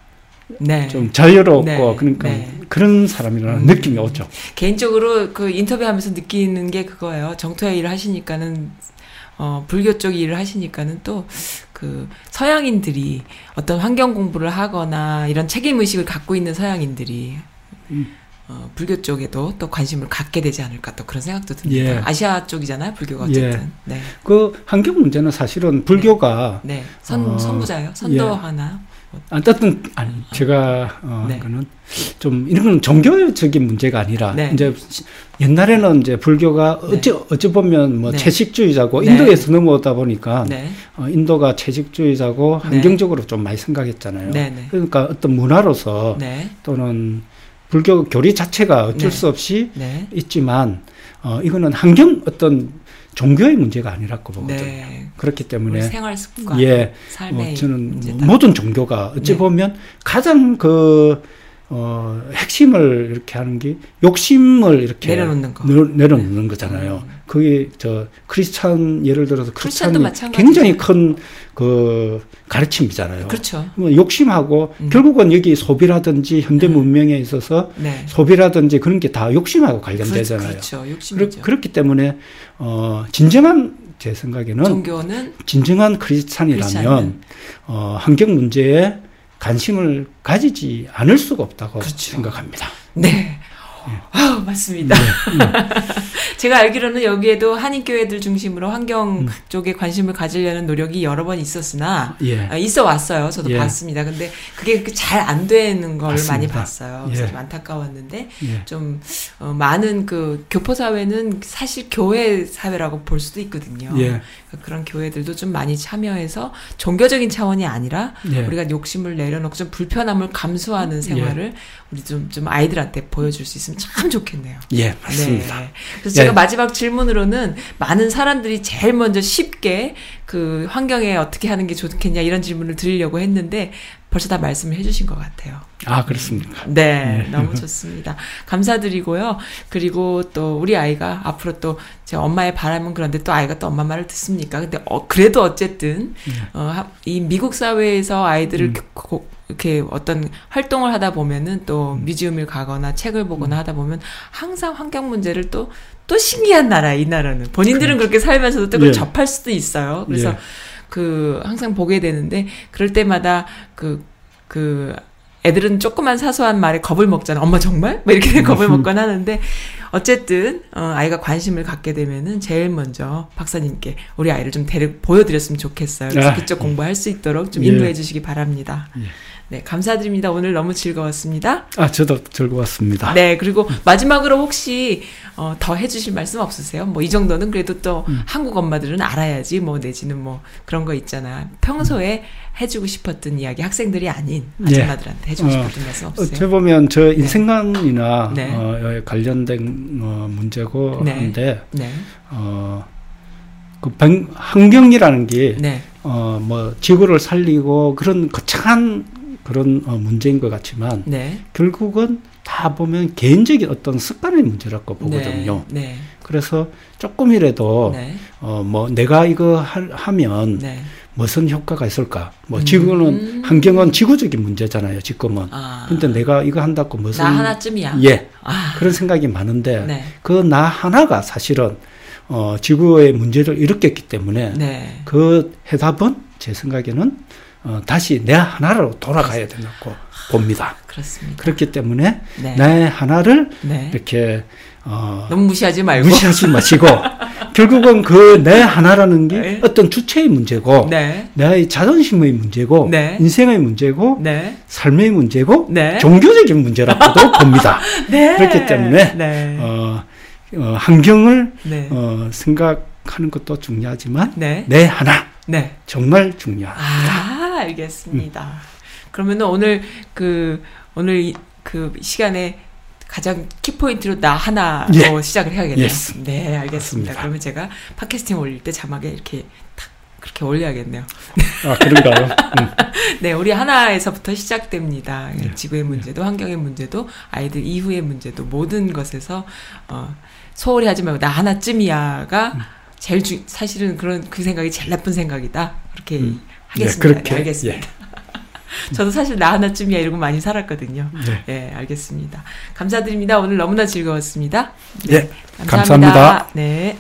네. 좀 자유롭고 네. 그러니까 네. 그런 사람이라는 음. 느낌이 오죠. 개인적으로 그 인터뷰하면서 느끼는 게 그거예요. 정토야 일을 하시니까는 어 불교 쪽 일을 하시니까는 또 그 서양인들이 어떤 환경 공부를 하거나 이런 책임 의식을 갖고 있는 서양인들이 음. 어, 불교 쪽에도 또 관심을 갖게 되지 않을까 또 그런 생각도 듭니다. 예. 아시아 쪽이잖아요, 불교가 어쨌든. 예. 네, 그 환경 문제는 사실은 불교가 네, 선 어, 선부자요, 선도하나. 어쨌든 아니 제가 어 네. 이거는 좀 이런 건 종교적인 문제가 아니라 네. 이제 옛날에는 이제 불교가 어찌 어찌 보면 뭐 네. 채식주의자고 네. 인도에서 넘어오다 보니까 네, 어, 인도가 채식주의자고 네. 환경적으로 좀 많이 생각했잖아요. 네, 네, 그러니까 어떤 문화로서 네, 또는 불교 교리 자체가 어쩔 네. 수 없이 네, 있지만 어 이거는 환경 어떤 종교의 문제가 아니라고 보거든요. 네. 그렇기 때문에 생활 습관, 예, 어, 저는 문제다. 모든 종교가 어찌 네. 보면 가장 그 어, 핵심을 이렇게 하는 게 욕심을 이렇게 내려놓는 거. 늘- 내려놓는 거잖아요. 음. 그게 저 크리스찬 예를 들어서 크리스찬이. 굉장히 큰 그 가르침이잖아요. 그렇죠. 뭐 욕심하고 음. 결국은 여기 소비라든지 현대 음. 문명에 있어서 네. 소비라든지 그런 게 다 욕심하고 관련되잖아요. 그렇죠. 그렇, 욕심이죠. 그렇 기 때문에 어 진정한 제 생각에는 종교는 진정한 크리스찬이라면 크리스찬은 어, 환경 문제에 관심을 가지지 않을 수가 없다고 그렇죠. 생각합니다. 네. 아 맞습니다. 제가 알기로는 여기에도 한인교회들 중심으로 환경 음. 쪽에 관심을 가지려는 노력이 여러 번 있었으나 예. 아, 있어 왔어요. 저도 예. 봤습니다. 근데 그게 잘 안 되는 걸 맞습니다. 많이 봤어요. 그래서 예. 좀 안타까웠는데 예. 좀 어, 많은 그 교포 사회는 사실 교회 사회라고 볼 수도 있거든요. 예. 그러니까 그런 교회들도 좀 많이 참여해서 종교적인 차원이 아니라 예. 우리가 욕심을 내려놓고 좀 불편함을 감수하는 생활을 우리 좀, 좀 아이들한테 보여줄 수 있으면 참 좋겠네요. 예, 맞습니다. 네. 그래서 예. 제가 마지막 질문으로는 많은 사람들이 제일 먼저 쉽게 그 환경에 어떻게 하는 게 좋겠냐 이런 질문을 드리려고 했는데 벌써 다 말씀을 해주신 것 같아요. 아, 그렇습니까? 네, 네. 너무 좋습니다. 감사드리고요. 그리고 또 우리 아이가 앞으로 또 제 엄마의 바람은 그런데 또 아이가 또 엄마 말을 듣습니까? 근데 어, 그래도 어쨌든 어, 하- 이 미국 사회에서 아이들을 음. 고- 이렇게 어떤 활동을 하다 보면은 또 음. museum을 가거나 책을 보거나 하다 보면 항상 환경 문제를 또 또 신기한 나라 이 나라는 본인들은 그렇게 살면서도 또 그걸 예. 접할 수도 있어요. 그래서 예. 그 항상 보게 되는데 그럴 때마다 그그 애들은 조그만 사소한 말에 겁을 먹잖아. 엄마 정말? 뭐 이렇게 겁을 먹곤 하는데 어쨌든 어, 아이가 관심을 갖게 되면은 제일 먼저 박사님께 우리 아이를 좀 데려 보여드렸으면 좋겠어요. 그래서 아, 그쪽 공부할 수 있도록 좀 예. 인도해 주시기 바랍니다. 예. 네, 감사드립니다. 오늘 너무 즐거웠습니다. 아, 저도 즐거웠습니다. 네, 그리고 마지막으로 혹시 어, 더 해주실 말씀 없으세요? 뭐 이 정도는 그래도 또 음. 한국 엄마들은 알아야지 뭐 내지는 뭐 그런 거 있잖아. 평소에 해주고 싶었던 이야기 학생들이 아닌 예. 아줌마들한테 해주고 어, 싶었던 말씀 없으세요? 어떻게 보면 저 인생관이나 네. 어, 관련된 어, 문제고 네. 한데 네, 어, 그 방- 환경이라는 게 네, 어, 뭐 지구를 살리고 그런 거창한 그런 어, 문제인 것 같지만 네, 결국은 다 보면 개인적인 어떤 습관의 문제라고 보거든요. 네, 그래서 조금이라도 네, 어, 뭐 내가 이거 하, 하면 네. 무슨 효과가 있을까? 뭐 음. 지구는 환경은 지구적인 문제잖아요. 지금은. 아, 근데 내가 이거 한다고 무슨 나 하나쯤이야. 예 아, 그런 생각이 많은데 네, 그나 하나가 사실은 어, 지구의 문제를 일으켰기 때문에 네, 그 해답은 제 생각에는 어, 다시 내 하나로 돌아가야 된다고 봅니다. 그렇습니다. 그렇기 때문에 네, 내 하나를 네. 이렇게 어, 너무 무시하지 말고. 무시하지 마시고 결국은 그 내 하나라는 게 네. 어떤 주체의 문제고 네, 내 자존심의 문제고 네. 인생의 문제고 네, 삶의 문제고 네. 종교적인 문제라고도 봅니다. 네. 그렇기 때문에 네, 어, 어, 환경을 네, 어, 생각하는 것도 중요하지만 네, 내 하나 네. 정말 중요하다. 아, 알겠습니다. 그러면은 오늘 그 오늘 이, 그 시간에 가장 키포인트로 나 하나로 예. 시작을 해야겠네요. Yes. 네, 알겠습니다. 맞습니다. 그러면 제가 podcasting 올릴 때 자막에 이렇게 탁 그렇게 올려야겠네요. 아 그런가요? 음. 네, 우리 하나에서부터 시작됩니다. 예. 지구의 문제도 환경의 문제도 아이들 이후의 문제도 모든 것에서 어, 소홀히 하지 말고 나 하나쯤이야가 음. 제일 주, 사실은 그런 그 생각이 제일 나쁜 생각이다. 그렇게 음. 하겠습니다. 예, 그렇게, 네, 알겠습니다. 저도 사실 나 하나쯤이야 이러고 많이 살았거든요. 네. 네, 알겠습니다. 감사드립니다. 오늘 너무나 즐거웠습니다. 예, 감사합니다. 감사합니다. 네.